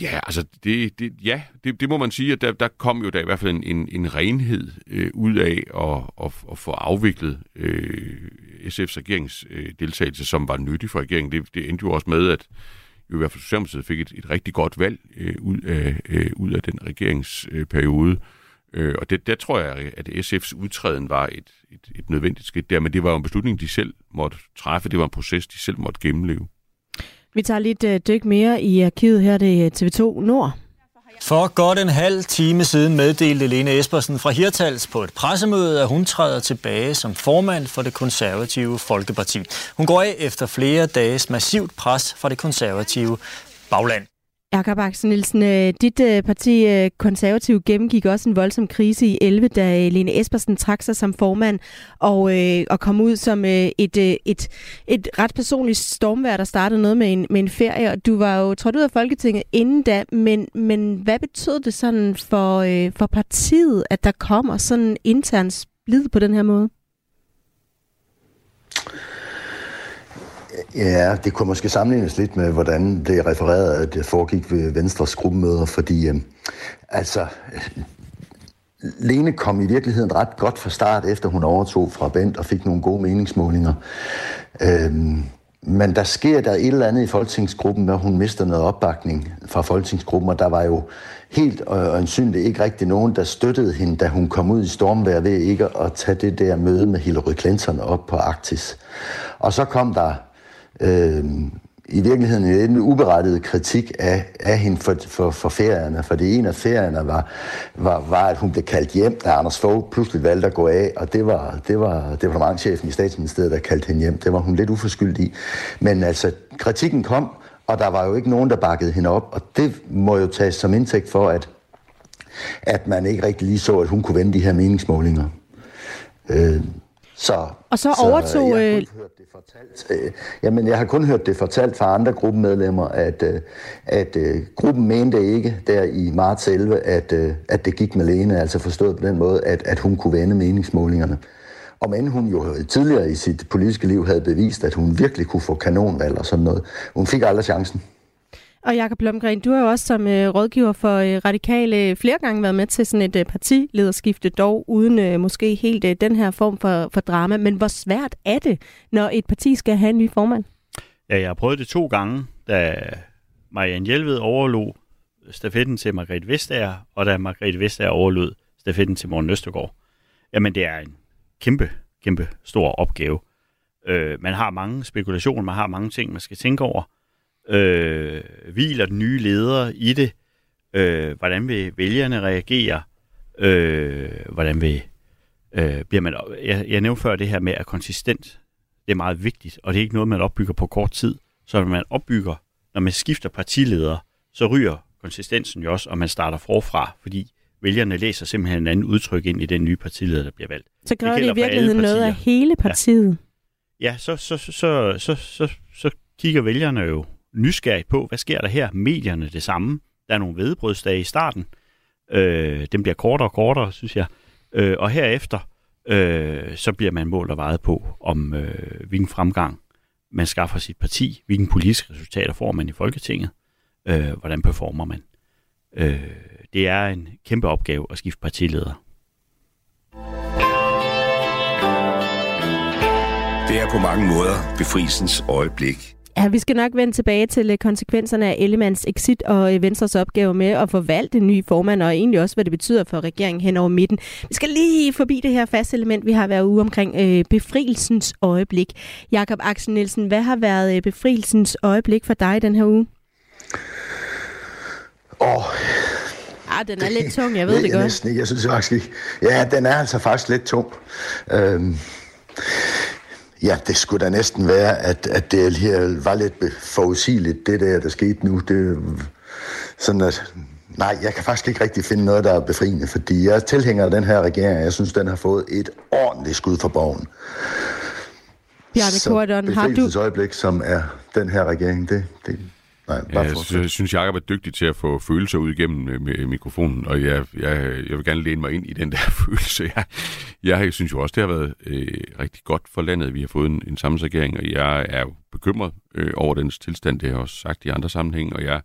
Ja, altså det, det, ja, det, det må man sige, at der, der kom jo da i hvert fald en, en, en renhed øh, ud af at, at, at få afviklet øh, SF's regeringsdeltagelse, øh, som var nyttig for regeringen. Det, det endte jo også med, at jo i hvert fald Socialdemokratiet fik et, et rigtig godt valg øh, ud, af, øh, ud af den regeringsperiode. Øh, og det, der tror jeg, at SF's udtræden var et, et, et nødvendigt skridt der, men det var jo en beslutning, de selv måtte træffe. Det var en proces, de selv måtte gennemleve. Vi tager lidt uh, øh, dyk mere i arkivet her, det er øh, TV2 Nord. For godt en halv time siden meddelte Lene Espersen fra Hirtals på et pressemøde, at hun træder tilbage som formand for det konservative Folkeparti. Hun går af efter flere dages massivt pres fra det konservative bagland. Jakob Axel Nielsen, øh, dit øh, parti øh, konservativ gennemgik også en voldsom krise i 11, da Lene Espersen trak sig som formand og, og kom ud som et, et, et ret personligt stormvær, der startede noget med en, med en ferie. Du var jo trådt ud af Folketinget inden da, men, men hvad betød det sådan for, for partiet, at der kommer sådan en intern splid på den her måde? Ja, det kunne måske sammenlignes lidt med, hvordan det refererede, at det foregik ved Venstres gruppemøder, fordi øh, altså, Lene kom i virkeligheden ret godt fra start, efter hun overtog fra Bent og fik nogle gode meningsmålinger. Øhm, men der sker der et eller andet i folketingsgruppen, når hun mister noget opbakning fra folketingsgruppen, og der var jo helt øh, øjensynligt ikke rigtig nogen, der støttede hende, da hun kom ud i stormvejr ved ikke at tage det der møde med Hillary Clinton op på Arktis. Og så kom der øh, i virkeligheden en uberettiget kritik af, af hende for, for, for ferierne, for det ene af ferierne var, var, var, at hun blev kaldt hjem, da Anders Fogh pludselig valgte at gå af, og det var, det var departementchefen i statsministeriet, der kaldte hende hjem. Det var hun lidt uforskyldt i. Men altså, kritikken kom, og der var jo ikke nogen, der bakkede hende op, og det må jo tages som indtægt for, at at man ikke rigtig lige så, at hun kunne vende de her meningsmålinger. Øh, så, og så overtog... Så jeg, har øh, hørt det fortalt, øh, jamen, jeg har kun hørt det fortalt fra andre gruppemedlemmer, at, øh, at øh, gruppen mente ikke der i marts 11, at, øh, at det gik med Lene, altså forstået på den måde, at, at hun kunne vende meningsmålingerne. Om end hun jo tidligere i sit politiske liv havde bevist, at hun virkelig kunne få kanonvalg og sådan noget. Hun fik aldrig chancen. Og Jakob Blomgren, du har jo også som øh, rådgiver for øh, Radikale flere gange været med til sådan et øh, partilederskifte, dog uden øh, måske helt øh, den her form for, for drama. Men hvor svært er det, når et parti skal have en ny formand? Ja, jeg har prøvet det to gange, da Marianne Hjelved overlod stafetten til Margrethe Vestager, og da Margrethe Vestager overlod stafetten til Morten Østergaard. Jamen, det er en kæmpe, kæmpe stor opgave. Øh, man har mange spekulationer, man har mange ting, man skal tænke over øh, hviler den nye leder i det? Øh, hvordan vil vælgerne reagere? Øh, hvordan vil, øh, bliver man, jeg, jeg nævnte før det her med, at konsistent, det er meget vigtigt, og det er ikke noget, man opbygger på kort tid. Så når man opbygger, når man skifter partileder, så ryger konsistensen jo også, og man starter forfra, fordi vælgerne læser simpelthen en anden udtryk ind i den nye partileder, der bliver valgt. Så gør det, det i virkeligheden noget af hele partiet? Ja, ja så, så, så, så, så, så, så kigger vælgerne jo nysgerrig på, hvad sker der her? Medierne det samme. Der er nogle vedbrødsdage i starten. Øh, den bliver kortere og kortere, synes jeg. Øh, og herefter, øh, så bliver man målt og vejet på, om øh, hvilken fremgang man skaffer sit parti, hvilken politiske resultater får man i Folketinget, øh, hvordan performer man. Øh, det er en kæmpe opgave at skifte partileder. Det er på mange måder befrielsens øjeblik. Ja, vi skal nok vende tilbage til øh, konsekvenserne af Ellemanns exit og øh, Venstres opgave med at forvalte en ny formand, og egentlig også, hvad det betyder for regeringen hen over midten. Vi skal lige forbi det her faste element, vi har været ude omkring øh, befrielsens øjeblik. Jakob Axel Nielsen, hvad har været øh, befrielsens øjeblik for dig den her uge? Åh, oh, Ah, den er lidt tung, jeg ved det, det godt. Næsten. Jeg synes faktisk ikke. Ja, den er altså faktisk lidt tung. Øhm, Ja, det skulle da næsten være, at, at det her var lidt forudsigeligt, det der, der skete nu. Det, sådan at, nej, jeg kan faktisk ikke rigtig finde noget, der er befriende, fordi jeg er tilhænger af den her regering, jeg synes, den har fået et ordentligt skud for borgen. Bjarne Kordon, har du... øjeblik, som er den her regering, det, det, Nej, bare ja, jeg, jeg synes, Jacob er dygtig til at få følelser ud igennem med, med mikrofonen, og jeg, jeg, jeg vil gerne læne mig ind i den der følelse. Jeg, jeg synes jo også, det har været øh, rigtig godt for landet, vi har fået en, en sammensregering, og jeg er jo bekymret øh, over dens tilstand, det har jeg også sagt i andre sammenhænge, og jeg,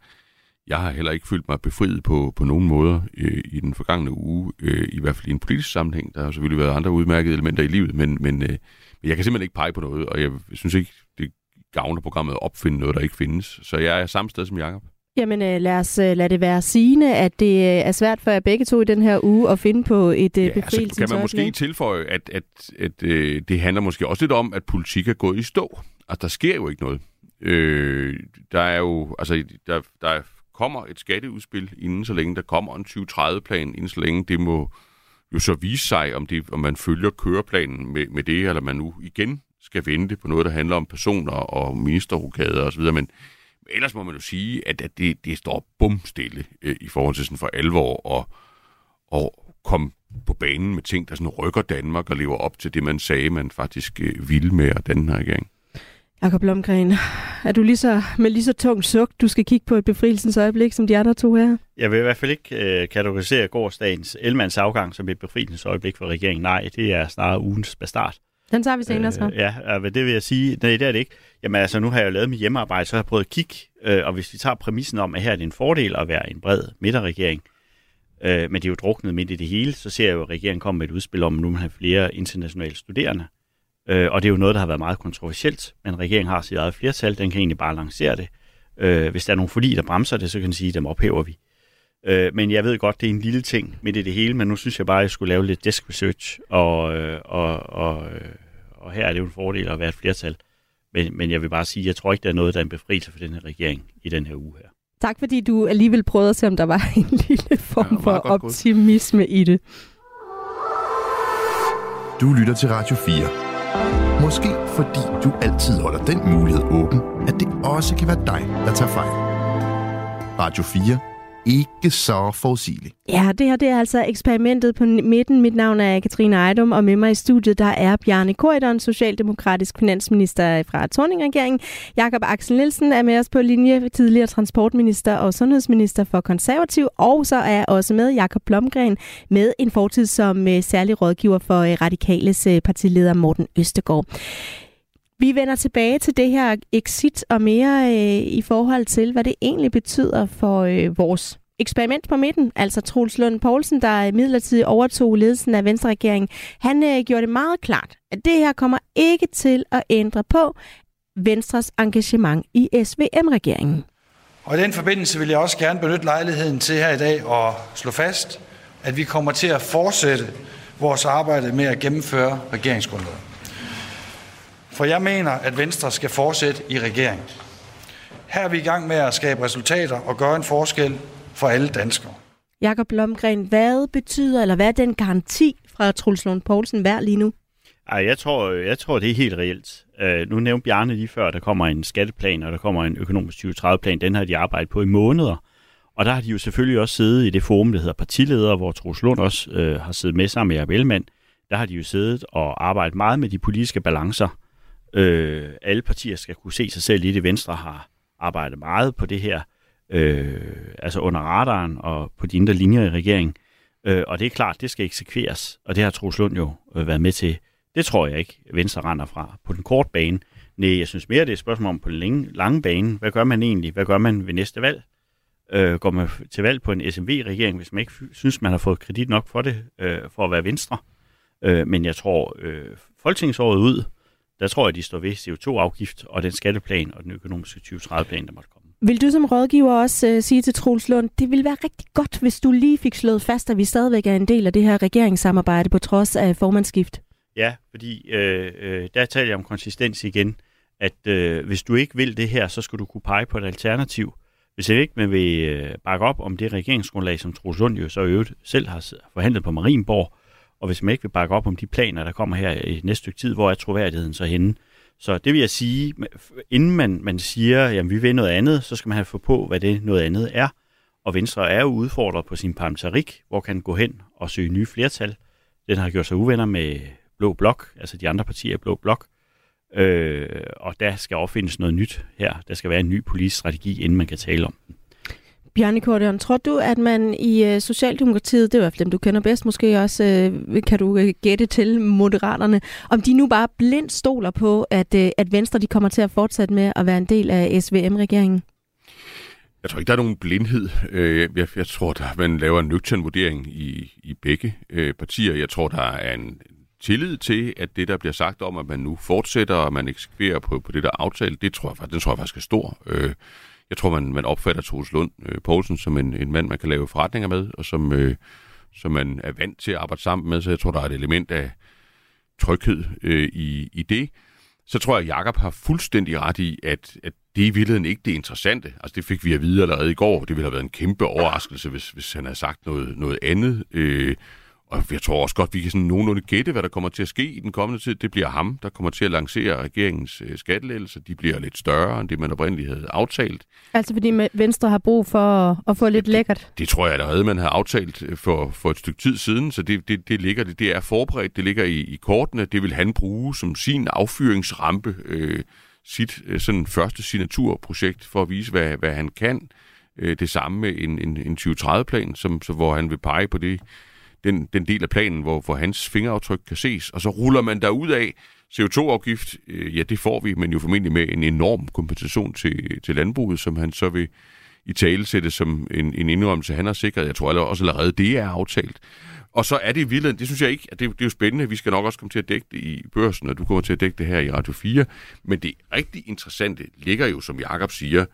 jeg har heller ikke følt mig befriet på, på nogen måder øh, i den forgangne uge, øh, i hvert fald i en politisk sammenhæng. Der har selvfølgelig været andre udmærkede elementer i livet, men, men, øh, men jeg kan simpelthen ikke pege på noget, og jeg synes ikke, det gavner programmet at opfinde noget, der ikke findes. Så jeg er samme sted som Jacob. Jamen øh, lad os øh, lad det være sigende, at det øh, er svært for jer begge to i den her uge at finde på et ja, befrielsesøjeblik. Altså, kan man måske tilføje, at, at, at øh, det handler måske også lidt om, at politik er gået i stå. Altså der sker jo ikke noget. Øh, der er jo, altså der, der kommer et skatteudspil inden så længe, der kommer en 2030-plan inden så længe, det må jo så vise sig, om, det, om man følger køreplanen med, med det, eller man nu igen skal vente på noget, der handler om personer og ministerrokader osv., men, men ellers må man jo sige, at, at det, det står bumstille øh, i forhold til sådan for alvor og, og komme på banen med ting, der sådan rykker Danmark og lever op til det, man sagde, man faktisk øh, ville med at den her regering. Jakob Blomgren, er du lige så, med lige så tung suk, du skal kigge på et befrielsens øjeblik, som de andre to her? Jeg vil i hvert fald ikke øh, kategorisere gårdsdagens Elmands afgang som et befrielsens øjeblik for regeringen. Nej, det er snarere ugens bastard. Den tager vi senere så. Øh, ja, men det vil jeg sige. Nej, det er det ikke. Jamen altså, nu har jeg jo lavet mit hjemmearbejde, så har jeg prøvet at kigge, øh, og hvis vi tager præmissen om, at her er det en fordel at være en bred midterregering, øh, men det er jo druknet midt i det hele, så ser jeg jo, at regeringen kommer med et udspil om, at nu har flere internationale studerende. Øh, og det er jo noget, der har været meget kontroversielt, men regeringen har sit eget flertal, den kan egentlig bare lancere det. Øh, hvis der er nogle forlig, der bremser det, så kan den sige, at dem ophæver vi. Øh, men jeg ved godt, det er en lille ting midt i det hele, men nu synes jeg bare, at jeg skulle lave lidt desk research, og, øh, og, og, øh, og her er det jo en fordel at være et flertal. Men, men jeg vil bare sige, at jeg tror ikke, der er noget, der er en befrielse for den her regering i den her uge her. Tak fordi du alligevel prøvede at se, om der var en lille form ja, for optimisme god. i det. Du lytter til Radio 4. Måske fordi du altid holder den mulighed åben, at det også kan være dig, der tager fejl. Radio 4 ikke så forudsigelig. Ja, det her det er altså eksperimentet på midten. Mit navn er Katrine Ejdom, og med mig i studiet der er Bjarne Korydon, socialdemokratisk finansminister fra Torning-regeringen. Jakob Axel Nielsen er med os på linje, tidligere transportminister og sundhedsminister for konservativ. Og så er også med Jakob Blomgren med en fortid som øh, særlig rådgiver for øh, Radikales øh, partileder Morten Østegård. Vi vender tilbage til det her exit og mere øh, i forhold til, hvad det egentlig betyder for øh, vores eksperiment på midten, altså Troels Lund Poulsen, der midlertidigt overtog ledelsen af Venstre-regeringen, han øh, gjorde det meget klart, at det her kommer ikke til at ændre på Venstres engagement i SVM-regeringen. Og i den forbindelse vil jeg også gerne benytte lejligheden til her i dag at slå fast, at vi kommer til at fortsætte vores arbejde med at gennemføre regeringsgrundlaget. For jeg mener, at Venstre skal fortsætte i regering. Her er vi i gang med at skabe resultater og gøre en forskel for alle danskere. Jakob Blomgren, hvad betyder, eller hvad er den garanti fra Truls Lund Poulsen værd lige nu? Ej, jeg tror, jeg tror, det er helt reelt. Uh, nu nævnte Bjarne lige før, at der kommer en skatteplan, og der kommer en økonomisk 2030-plan. Den har de arbejdet på i måneder. Og der har de jo selvfølgelig også siddet i det forum, der hedder partiledere, hvor Truls Lund også uh, har siddet med sammen med Jacob Ellemann. Der har de jo siddet og arbejdet meget med de politiske balancer. Øh, alle partier skal kunne se sig selv i det. Venstre har arbejdet meget på det her øh, altså under radaren og på de indre linjer i regeringen. Øh, og det er klart, det skal eksekveres, og det har Troels Lund jo øh, været med til. Det tror jeg ikke, Venstre render fra på den korte bane. Nej, jeg synes mere, det er et spørgsmål om på den lange, lange bane. Hvad gør man egentlig? Hvad gør man ved næste valg? Øh, går man til valg på en SMV-regering, hvis man ikke synes, man har fået kredit nok for det, øh, for at være Venstre? Øh, men jeg tror, øh, folketingsåret ud, der tror jeg, de står ved CO2-afgift og den skatteplan og den økonomiske 2030-plan, der måtte komme. Vil du som rådgiver også uh, sige til Troels Lund, det ville være rigtig godt, hvis du lige fik slået fast, at vi stadigvæk er en del af det her regeringssamarbejde på trods af formandskift? Ja, fordi øh, øh, der taler jeg om konsistens igen, at øh, hvis du ikke vil det her, så skal du kunne pege på et alternativ. Hvis ikke man vil øh, bakke op om det regeringsgrundlag, som Troels Lund jo så øvrigt selv har forhandlet på Marienborg, og hvis man ikke vil bakke op om de planer, der kommer her i næste stykke tid, hvor er troværdigheden så henne? Så det vil jeg sige, inden man, man siger, at vi vil noget andet, så skal man have få på, hvad det noget andet er. Og Venstre er jo udfordret på sin parlamentarik, hvor kan gå hen og søge nye flertal. Den har gjort sig uvenner med Blå Blok, altså de andre partier i Blå Blok. Øh, og der skal opfindes noget nyt her. Der skal være en ny politisk strategi, inden man kan tale om. Bjarne Kordion, tror du, at man i øh, Socialdemokratiet, det er dem, du kender bedst, måske også øh, kan du øh, gætte til Moderaterne, om de nu bare blindt stoler på, at, at Venstre de kommer til at fortsætte med at være en del af SVM-regeringen? Jeg tror ikke, der er nogen blindhed. Jeg, jeg tror, der man laver en nøgtern vurdering i, i begge partier. Jeg tror, der er en tillid til, at det, der bliver sagt om, at man nu fortsætter, og man eksekverer på, på det, der er aftalt, det tror jeg, den tror jeg faktisk er stor. Jeg tror, man, man opfatter Troels Lund øh, Poulsen som en, en mand, man kan lave forretninger med, og som, øh, som man er vant til at arbejde sammen med, så jeg tror, der er et element af tryghed øh, i, i det. Så tror jeg, at Jacob har fuldstændig ret i, at, at det er i virkeligheden ikke det interessante. Altså det fik vi at vide allerede i går. Det ville have været en kæmpe overraskelse, hvis, hvis han havde sagt noget, noget andet. Øh, og jeg tror også godt, vi kan sådan nogenlunde gætte, hvad der kommer til at ske i den kommende tid. Det bliver ham, der kommer til at lancere regeringens øh, skattelettelser. De bliver lidt større, end det man oprindeligt havde aftalt. Altså fordi Venstre har brug for at få lidt ja, lækkert? Det, det tror jeg allerede, man havde aftalt øh, for, for et stykke tid siden, så det, det, det ligger det, det er forberedt, det ligger i, i kortene. Det vil han bruge som sin affyringsrampe, øh, sit øh, sådan første signaturprojekt for at vise, hvad, hvad han kan. Øh, det samme med en, en, en 2030-plan, som, så, hvor han vil pege på det den, den del af planen, hvor, hvor hans fingeraftryk kan ses, og så ruller man der ud af CO2-afgift, øh, ja, det får vi, men jo formentlig med en enorm kompensation til, til landbruget, som han så vil i tale sætte som en, en indrømmelse, han har sikret. Jeg tror også allerede, det er aftalt. Og så er det i virkeligheden, det synes jeg ikke, at det, det er jo spændende. Vi skal nok også komme til at dække det i børsen, og du kommer til at dække det her i Radio 4. Men det rigtig interessante ligger jo, som Jakob siger,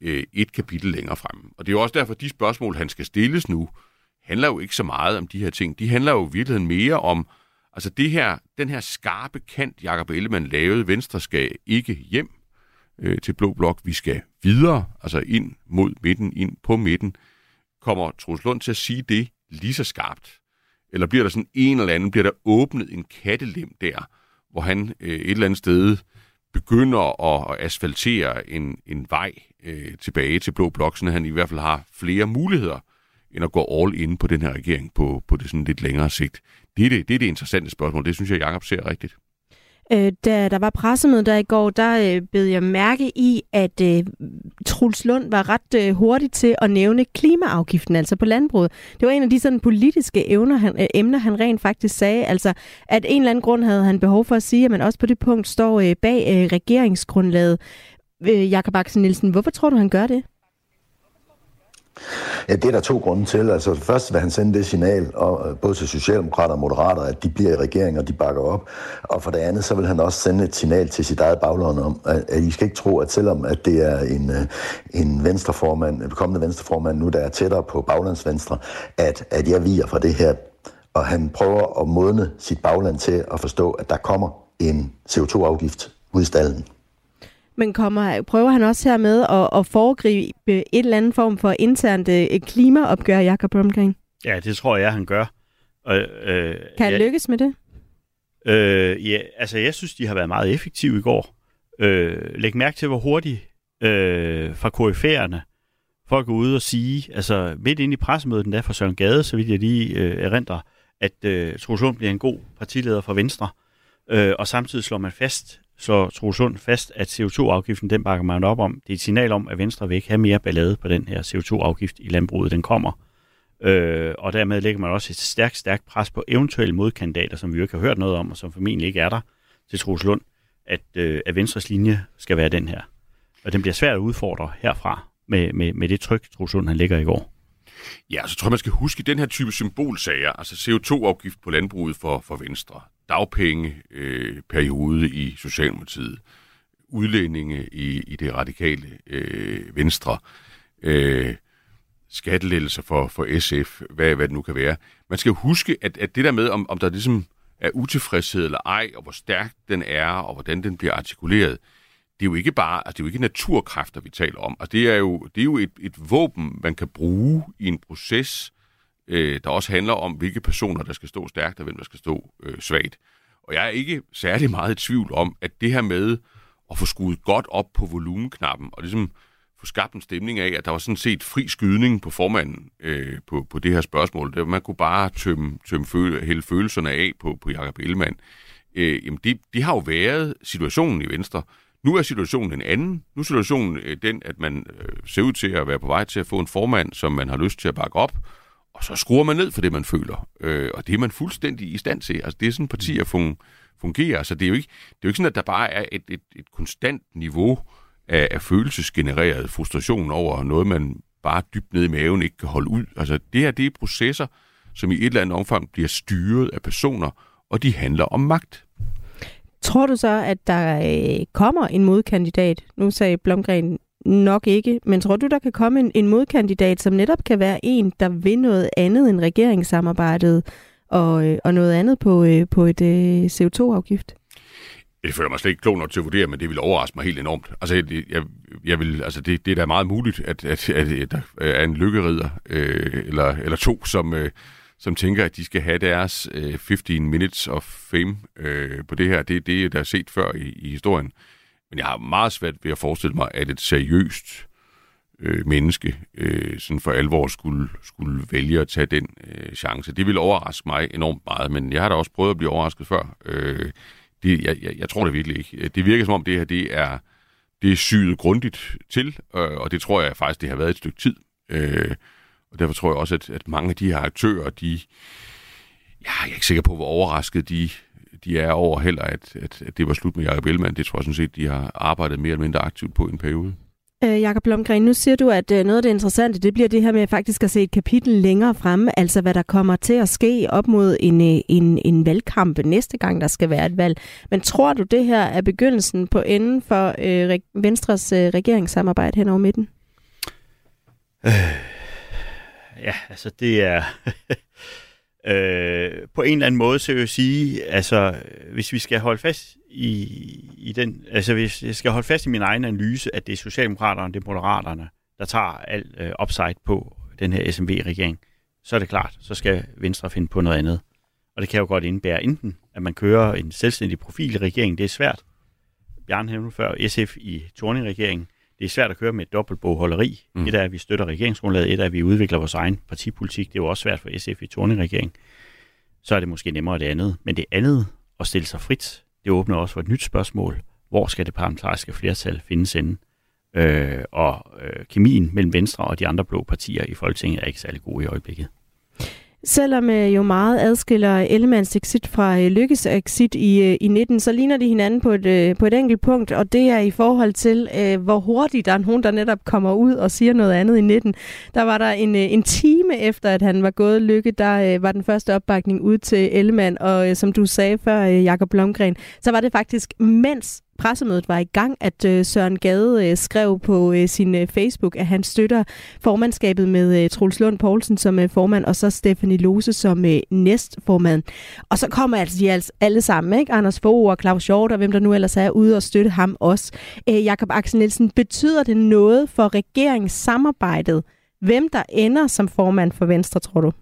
øh, et kapitel længere frem. Og det er jo også derfor, de spørgsmål, han skal stilles nu, handler jo ikke så meget om de her ting. De handler jo i virkeligheden mere om, altså det her, den her skarpe kant, Jakob Ellemann lavede, Venstre skal ikke hjem øh, til Blå Blok, vi skal videre, altså ind mod midten, ind på midten. Kommer Troels Lund til at sige det lige så skarpt? Eller bliver der sådan en eller anden, bliver der åbnet en kattelem der, hvor han øh, et eller andet sted begynder at, at asfaltere en, en vej øh, tilbage til Blå Blok, så han i hvert fald har flere muligheder, end at gå all in på den her regering på, på det sådan lidt længere sigt. Det er det, det er det interessante spørgsmål. Det synes jeg, Jacob ser rigtigt. Øh, da der var pressemøde der i går, der øh, bed jeg mærke i, at øh, Truls Lund var ret øh, hurtig til at nævne klimaafgiften, altså på landbruget. Det var en af de sådan politiske evner, han, øh, emner, han rent faktisk sagde. Altså, at en eller anden grund havde han behov for at sige, at man også på det punkt står øh, bag øh, regeringsgrundlaget. Øh, Jakob Axel Nielsen, hvorfor tror du, han gør det? Ja, det er der to grunde til. Altså, først vil han sende det signal, og, øh, både til Socialdemokrater og Moderater, at de bliver i regering, og de bakker op. Og for det andet, så vil han også sende et signal til sit eget bagland om, at, at I skal ikke tro, at selvom at det er en, øh, en venstreformand, en kommende venstreformand nu, der er tættere på baglandsvenstre, at, at jeg viger fra det her. Og han prøver at modne sit bagland til at forstå, at der kommer en CO2-afgift ud i stallen. Men kommer, prøver han også her med at, at foregribe et eller andet form for internt øh, klimaopgør, Jakob Bromgren? Ja, det tror jeg, han gør. Og, øh, kan han ja, lykkes med det? Øh, ja, altså jeg synes, de har været meget effektive i går. Øh, læg mærke til, hvor hurtigt øh, fra KF'erne folk er ude og sige, altså midt ind i pressemødet den der for Søren Gade, så vidt jeg lige øh, erindrer, at øh, Troels bliver en god partileder for Venstre, øh, og samtidig slår man fast, slår Trosund fast, at CO2-afgiften, den bakker man op om. Det er et signal om, at Venstre vil ikke have mere ballade på den her CO2-afgift i landbruget, den kommer. Øh, og dermed lægger man også et stærkt, stærkt pres på eventuelle modkandidater, som vi jo ikke har hørt noget om, og som formentlig ikke er der til Troels Lund, at, øh, at Venstres linje skal være den her. Og den bliver svært at udfordre herfra med, med, med det tryk, Troels Lund han ligger i går. Ja, så tror jeg, man skal huske den her type symbolsager, altså CO2-afgift på landbruget for, for Venstre, dagpengeperiode øh, i Socialdemokratiet, udlændinge i, i det radikale øh, Venstre, øh, skattelettelser for, for SF, hvad, hvad det nu kan være. Man skal huske, at, at det der med, om, om der ligesom er utilfredshed eller ej, og hvor stærk den er, og hvordan den bliver artikuleret, det er jo ikke bare, altså det er jo ikke naturkræfter, vi taler om. Altså det er jo, det er jo et, et våben, man kan bruge i en proces, øh, der også handler om, hvilke personer, der skal stå stærkt, og hvem der skal stå øh, svagt. Og jeg er ikke særlig meget i tvivl om, at det her med at få skruet godt op på volumenknappen, og ligesom få skabt en stemning af, at der var sådan set fri skydning på formanden øh, på, på det her spørgsmål. Det, man kunne bare tømme, tømme føle, hele følelserne af på, på Jacob Ellemann. Øh, jamen det, det har jo været situationen i Venstre. Nu er situationen en anden. Nu er situationen øh, den, at man øh, ser ud til at være på vej til at få en formand, som man har lyst til at bakke op, og så skruer man ned for det, man føler. Øh, og det er man fuldstændig i stand til. Altså, det er sådan, partier fun- fungerer. Altså, det er jo ikke, det er jo ikke sådan, at der bare er et, et, et konstant niveau af, af følelsesgenereret frustration over noget, man bare dybt ned i maven ikke kan holde ud. Altså, det her, det er processer, som i et eller andet omfang bliver styret af personer, og de handler om magt. Tror du så, at der øh, kommer en modkandidat? Nu sagde Blomgren nok ikke, men tror du, der kan komme en, en modkandidat, som netop kan være en, der vil noget andet end regeringssamarbejdet og, øh, og noget andet på, øh, på et øh, CO2-afgift? Det føler mig slet ikke klog nok til at vurdere, men det vil overraske mig helt enormt. Altså, jeg, jeg vil, altså det, det er da meget muligt, at, at, at, at der er en lykkerider, øh, eller, eller to, som, øh, som tænker, at de skal have deres øh, 15 minutes of fame øh, på det her. Det, det er der set før i, i historien. Men jeg har meget svært ved at forestille mig, at et seriøst øh, menneske øh, sådan for alvor skulle, skulle vælge at tage den øh, chance. Det vil overraske mig enormt meget, men jeg har da også prøvet at blive overrasket før. Øh, det, jeg, jeg, jeg tror det virkelig ikke. Det virker som om det her det er, det er syet grundigt til, øh, og det tror jeg faktisk, det har været et stykke tid. Øh, og derfor tror jeg også, at, at mange af de her aktører, de, ja, jeg er ikke sikker på, hvor overrasket de, de er over heller, at, at, at det var slut med Jacob Ellemann. Det tror jeg sådan set, de har arbejdet mere eller mindre aktivt på en periode. Øh, Jakob Blomgren, nu siger du, at øh, noget af det interessante, det bliver det her med faktisk at se et kapitel længere fremme, altså hvad der kommer til at ske op mod en, øh, en, en valgkamp næste gang, der skal være et valg. Men tror du, det her er begyndelsen på enden for øh, Venstres øh, regeringssamarbejde hen over midten? Øh, ja, altså det er... øh, på en eller anden måde, så vil jeg sige, altså hvis vi skal holde fast i, i den, altså hvis jeg skal holde fast i min egen analyse, at det er Socialdemokraterne, det er Moderaterne, der tager alt øh, upside på den her SMV-regering, så er det klart, så skal Venstre finde på noget andet. Og det kan jo godt indbære enten, at man kører en selvstændig profil i regeringen, det er svært. Bjørn hævde før SF i Torning-regeringen, det er svært at køre med et dobbeltbogholderi. Mm. Et er, at vi støtter regeringsgrundlaget, et er, at vi udvikler vores egen partipolitik. Det er jo også svært for SF i Torning-regering. Så er det måske nemmere det andet. Men det andet, at stille sig frit, det åbner også for et nyt spørgsmål. Hvor skal det parlamentariske flertal findes inde? Øh, og øh, kemien mellem Venstre og de andre blå partier i Folketinget er ikke særlig god i øjeblikket. Selvom øh, jo meget adskiller Ellemanns exit fra øh, Lykkes exit i, øh, i 19, så ligner de hinanden på et, øh, på et enkelt punkt, og det er i forhold til, øh, hvor hurtigt der er nogen, der netop kommer ud og siger noget andet i 19. Der var der en, øh, en time efter, at han var gået Lykke, der øh, var den første opbakning ud til Ellemann, og øh, som du sagde før, øh, Jakob Blomgren, så var det faktisk mens pressemødet var i gang, at øh, Søren Gade øh, skrev på øh, sin øh, Facebook, at han støtter formandskabet med øh, Troels Lund Poulsen som øh, formand, og så Stephanie Lose som øh, næstformand. Og så kommer altså de altså alle sammen, ikke? Anders Fogh og Claus Hjort og hvem der nu ellers er ude og støtte ham også. Øh, Jakob Axel Nielsen, betyder det noget for regeringssamarbejdet, hvem der ender som formand for Venstre, tror du?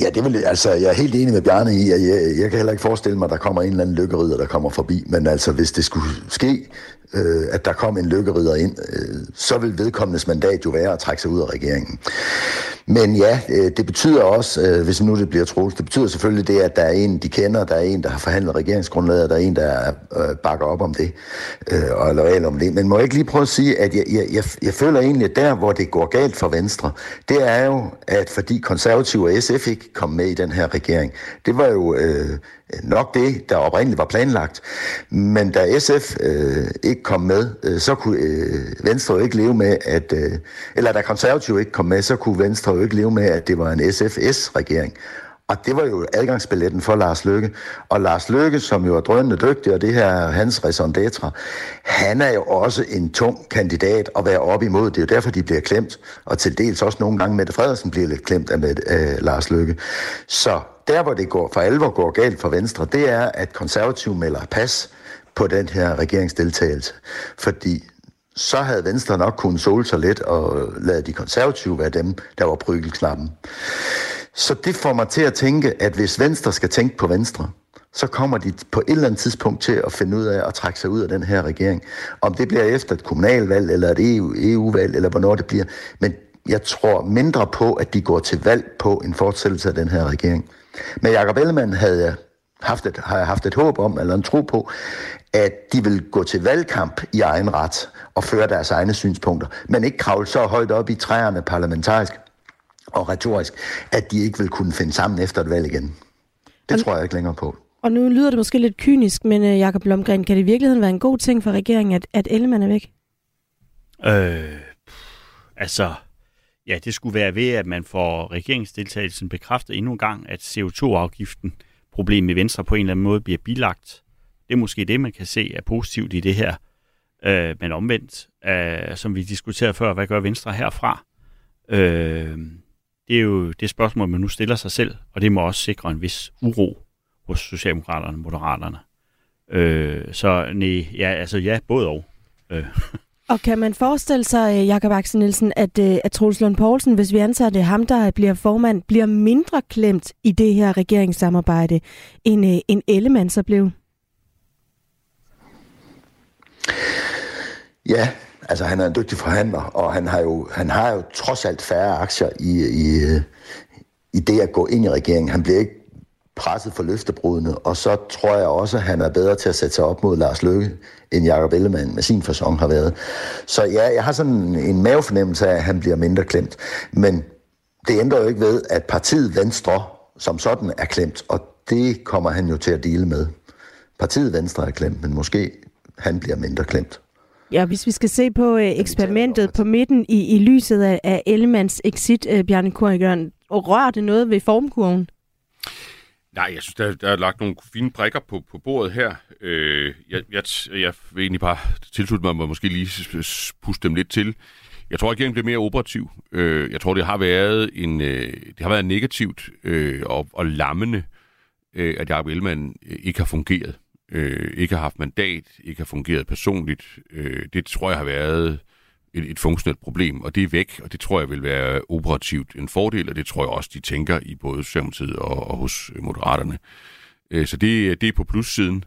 Ja, det vil, altså, jeg er helt enig med Bjarne i, at jeg, jeg kan heller ikke forestille mig, at der kommer en eller anden lykkerider, der kommer forbi. Men altså, hvis det skulle ske, øh, at der kom en lykkerider ind, øh, så vil vedkommendes mandat jo være at trække sig ud af regeringen. Men ja, øh, det betyder også, øh, hvis nu det bliver troligt, det betyder selvfølgelig det, at der er en, de kender, der er en, der har forhandlet regeringsgrundlaget, der er en, der øh, bakker op om det, øh, og er lojal om det. Men må jeg ikke lige prøve at sige, at jeg, jeg, jeg, jeg føler egentlig, at der, hvor det går galt for Venstre, det er jo, at fordi konservative og SF ikke kom med i den her regering, det var jo øh, Øh, nok det, der oprindeligt var planlagt. Men da SF øh, ikke kom med, øh, så kunne øh, Venstre jo ikke leve med, at, øh, eller da konservative ikke kom med, så kunne Venstre jo ikke leve med, at det var en SFS-regering. Og det var jo adgangsbilletten for Lars Løkke. Og Lars Løkke, som jo er drønende dygtig, og det her hans raison d'etre, han er jo også en tung kandidat at være op imod. Det er jo derfor, de bliver klemt. Og til dels også nogle gange Mette Frederiksen bliver lidt klemt af, med, øh, Lars Løkke. Så der, hvor det går for alvor går galt for Venstre, det er, at konservative melder pas på den her regeringsdeltagelse. Fordi så havde Venstre nok kunnet sole sig lidt og lade de konservative være dem, der var prygelknappen. Så det får mig til at tænke, at hvis Venstre skal tænke på Venstre, så kommer de på et eller andet tidspunkt til at finde ud af at trække sig ud af den her regering. Om det bliver efter et kommunalvalg, eller et EU, EU-valg, eller hvornår det bliver. Men jeg tror mindre på, at de går til valg på en fortsættelse af den her regering. Med Jacob Ellemann havde jeg haft et, har jeg haft et håb om, eller en tro på, at de vil gå til valgkamp i egen ret og føre deres egne synspunkter, men ikke kravle så højt op i træerne parlamentarisk og retorisk, at de ikke vil kunne finde sammen efter et valg igen. Det og, tror jeg ikke længere på. Og nu lyder det måske lidt kynisk, men uh, Jakob Blomgren, kan det i virkeligheden være en god ting for regeringen, at, at Ellemann er væk? Øh, altså, ja, det skulle være ved, at man får regeringsdeltagelsen bekræftet endnu en gang, at CO2-afgiften, problem i Venstre på en eller anden måde, bliver bilagt. Det er måske det, man kan se er positivt i det her. Øh, men omvendt, øh, som vi diskuterede før, hvad gør Venstre herfra? Øh, det er jo det spørgsmål, man nu stiller sig selv, og det må også sikre en vis uro hos Socialdemokraterne og Moderaterne. Øh, så nej, ja, altså ja, både og. Øh. Og kan man forestille sig, øh, Jakob Axel Nielsen, at, øh, at Troels Lund Poulsen, hvis vi antager det ham, der bliver formand, bliver mindre klemt i det her regeringssamarbejde, end, øh, end Ellemann så blev? Ja, altså han er en dygtig forhandler, og han har jo, han har jo trods alt færre aktier i, i, i det at gå ind i regeringen. Han bliver ikke presset for løftebrudene, og så tror jeg også, at han er bedre til at sætte sig op mod Lars Løkke, end Jacob Ellemann med sin fasong har været. Så ja, jeg har sådan en mavefornemmelse af, at han bliver mindre klemt. Men det ændrer jo ikke ved, at partiet Venstre som sådan er klemt, og det kommer han jo til at dele med. Partiet Venstre er klemt, men måske han bliver mindre klemt. Ja, hvis vi skal se på øh, eksperimentet på midten i, i lyset af, af Ellemanns exit, øh, Bjarne Korigørn, og rører det noget ved formkurven? Nej, jeg synes, der, der er lagt nogle fine prikker på, på bordet her. Øh, jeg, jeg, jeg vil egentlig bare tilslutte mig, og måske lige puste dem lidt til. Jeg tror, at regeringen bliver mere operativ. Øh, jeg tror, det har været en, øh, det har været negativt øh, og, og lammende, øh, at Jacob Ellemann øh, ikke har fungeret. Øh, ikke har haft mandat, ikke har fungeret personligt. Øh, det tror jeg har været et, et funktionelt problem, og det er væk, og det tror jeg vil være operativt en fordel, og det tror jeg også, de tænker i både Socialdemokratiet og, og hos Moderaterne. Øh, så det, det er på plussiden.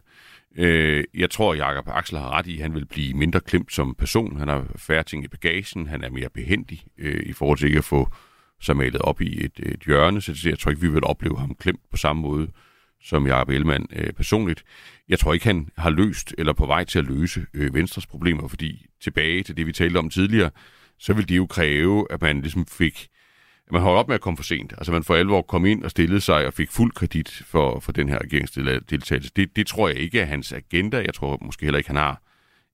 Øh, jeg tror, Jakob Axel har ret i, at han vil blive mindre klemt som person. Han har færre ting i bagagen. Han er mere behendig øh, i forhold til ikke at få sig malet op i et, et hjørne. Så jeg tror ikke, vi vil opleve ham klemt på samme måde som Jacob Ellemann øh, personligt. Jeg tror ikke, han har løst eller på vej til at løse øh, Venstres problemer, fordi tilbage til det, vi talte om tidligere, så vil det jo kræve, at man ligesom fik at man holdt op med at komme for sent. Altså man for alvor kom ind og stillede sig og fik fuld kredit for, for den her regeringsdeltagelse. Det, det tror jeg ikke er hans agenda. Jeg tror måske heller ikke, han har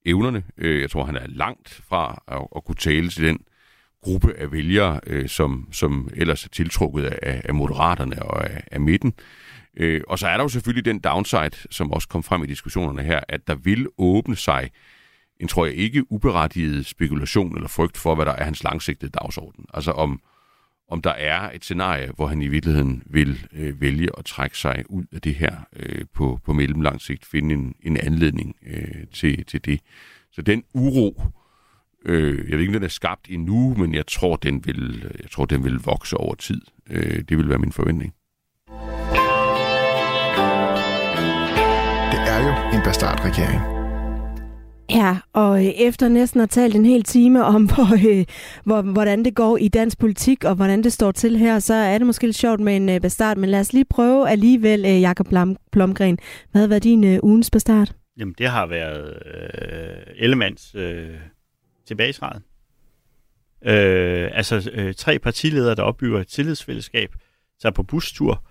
evnerne. Øh, jeg tror, han er langt fra at, at kunne tale til den gruppe af vælgere, øh, som, som ellers er tiltrukket af, af moderaterne og af, af midten. Øh, og så er der jo selvfølgelig den downside, som også kom frem i diskussionerne her, at der vil åbne sig en, tror jeg, ikke uberettiget spekulation eller frygt for, hvad der er hans langsigtede dagsorden. Altså om, om der er et scenarie, hvor han i virkeligheden vil øh, vælge at trække sig ud af det her øh, på, på mellemlang sigt, finde en, en anledning øh, til, til det. Så den uro, øh, jeg ved ikke, om den er skabt endnu, men jeg tror, den vil, jeg tror, den vil vokse over tid. Øh, det vil være min forventning. Jo en bastardregering. Ja, og øh, efter næsten at talt en hel time om, hvor, øh, hvor, hvordan det går i dansk politik, og hvordan det står til her, så er det måske lidt sjovt med en øh, bestart, men lad os lige prøve alligevel, øh, Jakob Plomgren. Hvad har været din øh, ugens bestart? Jamen, det har været øh, Ellemands øh, tilbagesræd. Øh, altså øh, tre partiledere, der opbygger et tillidsfællesskab, tager på bustur,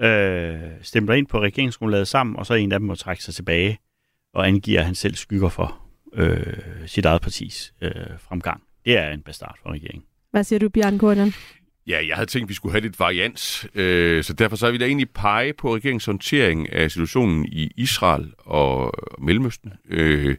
øh, stemmer ind på regeringsgrundlaget sammen, og så en af dem må trække sig tilbage og angiver, at han selv skygger for øh, sit eget partis øh, fremgang. Det er en bastard for regeringen. Hvad siger du, Bjørn Gordon? Ja, jeg havde tænkt, at vi skulle have lidt varians, øh, så derfor så vil jeg egentlig pege på regeringens håndtering af situationen i Israel og Mellemøsten. Øh,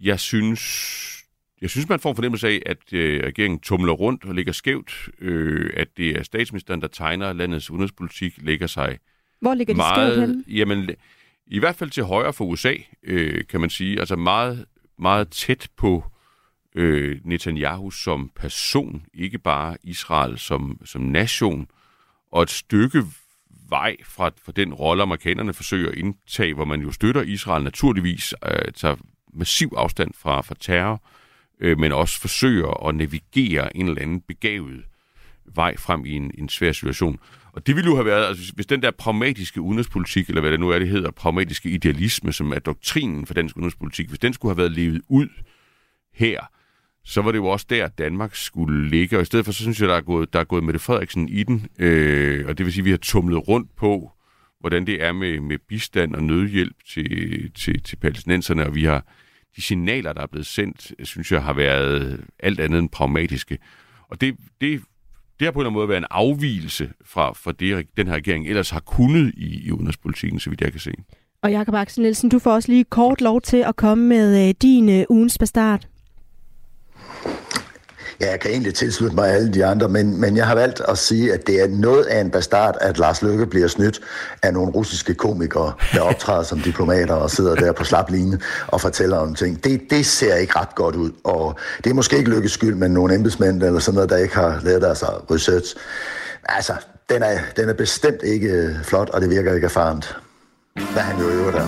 jeg synes, jeg synes, man får en fornemmelse af, at øh, regeringen tumler rundt og ligger skævt, øh, at det er statsministeren, der tegner landets udenrigspolitik, ligger sig Hvor ligger det meget, skævt henne? Jamen, i hvert fald til højre for USA, øh, kan man sige. Altså meget, meget tæt på øh, Netanyahu som person, ikke bare Israel som, som nation, og et stykke vej fra, fra den rolle, amerikanerne forsøger at indtage, hvor man jo støtter Israel naturligvis, øh, tager massiv afstand fra, fra terror, øh, Øh, men også forsøger at navigere en eller anden begavet vej frem i en, en svær situation. Og det ville jo have været, altså hvis den der pragmatiske udenrigspolitik, eller hvad det nu er, det hedder, pragmatiske idealisme, som er doktrinen for dansk udenrigspolitik, hvis den skulle have været levet ud her, så var det jo også der, Danmark skulle ligge. Og i stedet for, så synes jeg, der er gået, der er gået Mette Frederiksen i den. Øh, og det vil sige, at vi har tumlet rundt på, hvordan det er med, med bistand og nødhjælp til, til, til palæstinenserne. Og vi har de signaler, der er blevet sendt, synes jeg, har været alt andet end pragmatiske. Og det, det det har på en eller anden måde været en afvielse fra, fra det, den her regering ellers har kunnet i, i udenrigspolitikken, så vidt jeg kan se. Og Jakob Axel Nielsen, du får også lige kort lov til at komme med øh, din øh, ugens bestart. Ja, jeg kan egentlig tilslutte mig alle de andre, men, men jeg har valgt at sige, at det er noget af en bastard, at Lars Løkke bliver snydt af nogle russiske komikere, der optræder som diplomater og sidder der på slap line og fortæller om ting. Det, det ser ikke ret godt ud, og det er måske ikke Lykkes skyld, men nogle embedsmænd eller sådan noget, der ikke har lavet deres research. Altså, den er, den er bestemt ikke øh, flot, og det virker ikke erfarent. Hvad han jo øver der.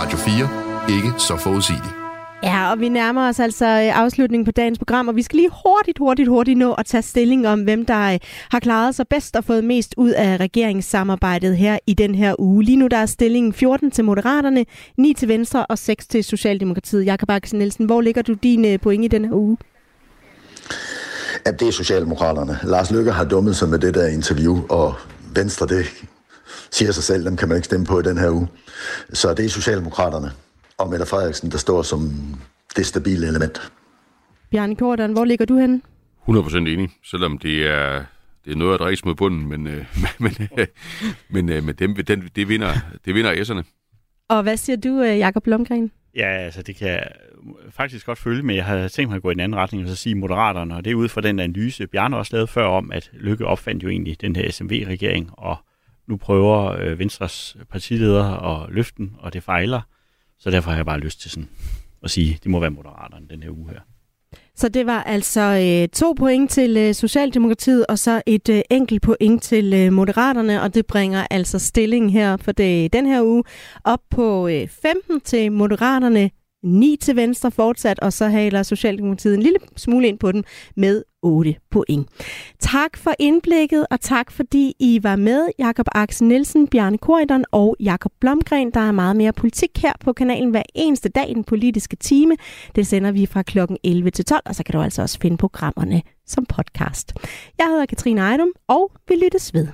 Radio 4. Ikke så forudsigeligt. Ja, og vi nærmer os altså øh, afslutningen på dagens program, og vi skal lige hurtigt, hurtigt, hurtigt nå at tage stilling om, hvem der øh, har klaret sig bedst og fået mest ud af regeringssamarbejdet her i den her uge. Lige nu der er stillingen 14 til Moderaterne, 9 til Venstre og 6 til Socialdemokratiet. Jakob Axel Nielsen, hvor ligger du din øh, point i den her uge? Ja, det er Socialdemokraterne. Lars Løkke har dummet sig med det der interview, og Venstre, det siger sig selv, dem kan man ikke stemme på i den her uge. Så det er Socialdemokraterne og Mette Frederiksen, der står som det stabile element. Bjarne Korten, hvor ligger du henne? 100% enig, selvom det er, det er noget at dreje mod bunden, men, øh, men, øh, men, øh, men dem, den, det, vinder, det vinder S'erne. Og hvad siger du, øh, Jakob Blomgren? Ja, altså det kan jeg faktisk godt følge med. Jeg havde tænkt mig at gå i en anden retning og så sige Moderaterne, og det er ud fra den analyse, Bjarne også lavede før om, at Lykke opfandt jo egentlig den her SMV-regering, og nu prøver øh, Venstres partileder at løfte den, og det fejler. Så derfor har jeg bare lyst til sådan at sige, det må være Moderaterne den her uge her. Så det var altså øh, to point til øh, Socialdemokratiet, og så et øh, enkelt point til øh, Moderaterne, og det bringer altså stillingen her for det, den her uge op på øh, 15 til Moderaterne, 9 til Venstre fortsat, og så haler Socialdemokratiet en lille smule ind på den med 8 point. Tak for indblikket, og tak fordi I var med, Jakob Axel Nielsen, Bjarne Korydon og Jakob Blomgren. Der er meget mere politik her på kanalen hver eneste dag i den politiske time. Det sender vi fra kl. 11 til 12, og så kan du altså også finde programmerne som podcast. Jeg hedder Katrine Ejdum, og vi lyttes ved.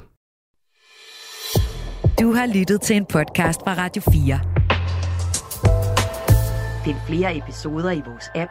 Du har lyttet til en podcast fra Radio 4. Find flere episoder i vores app,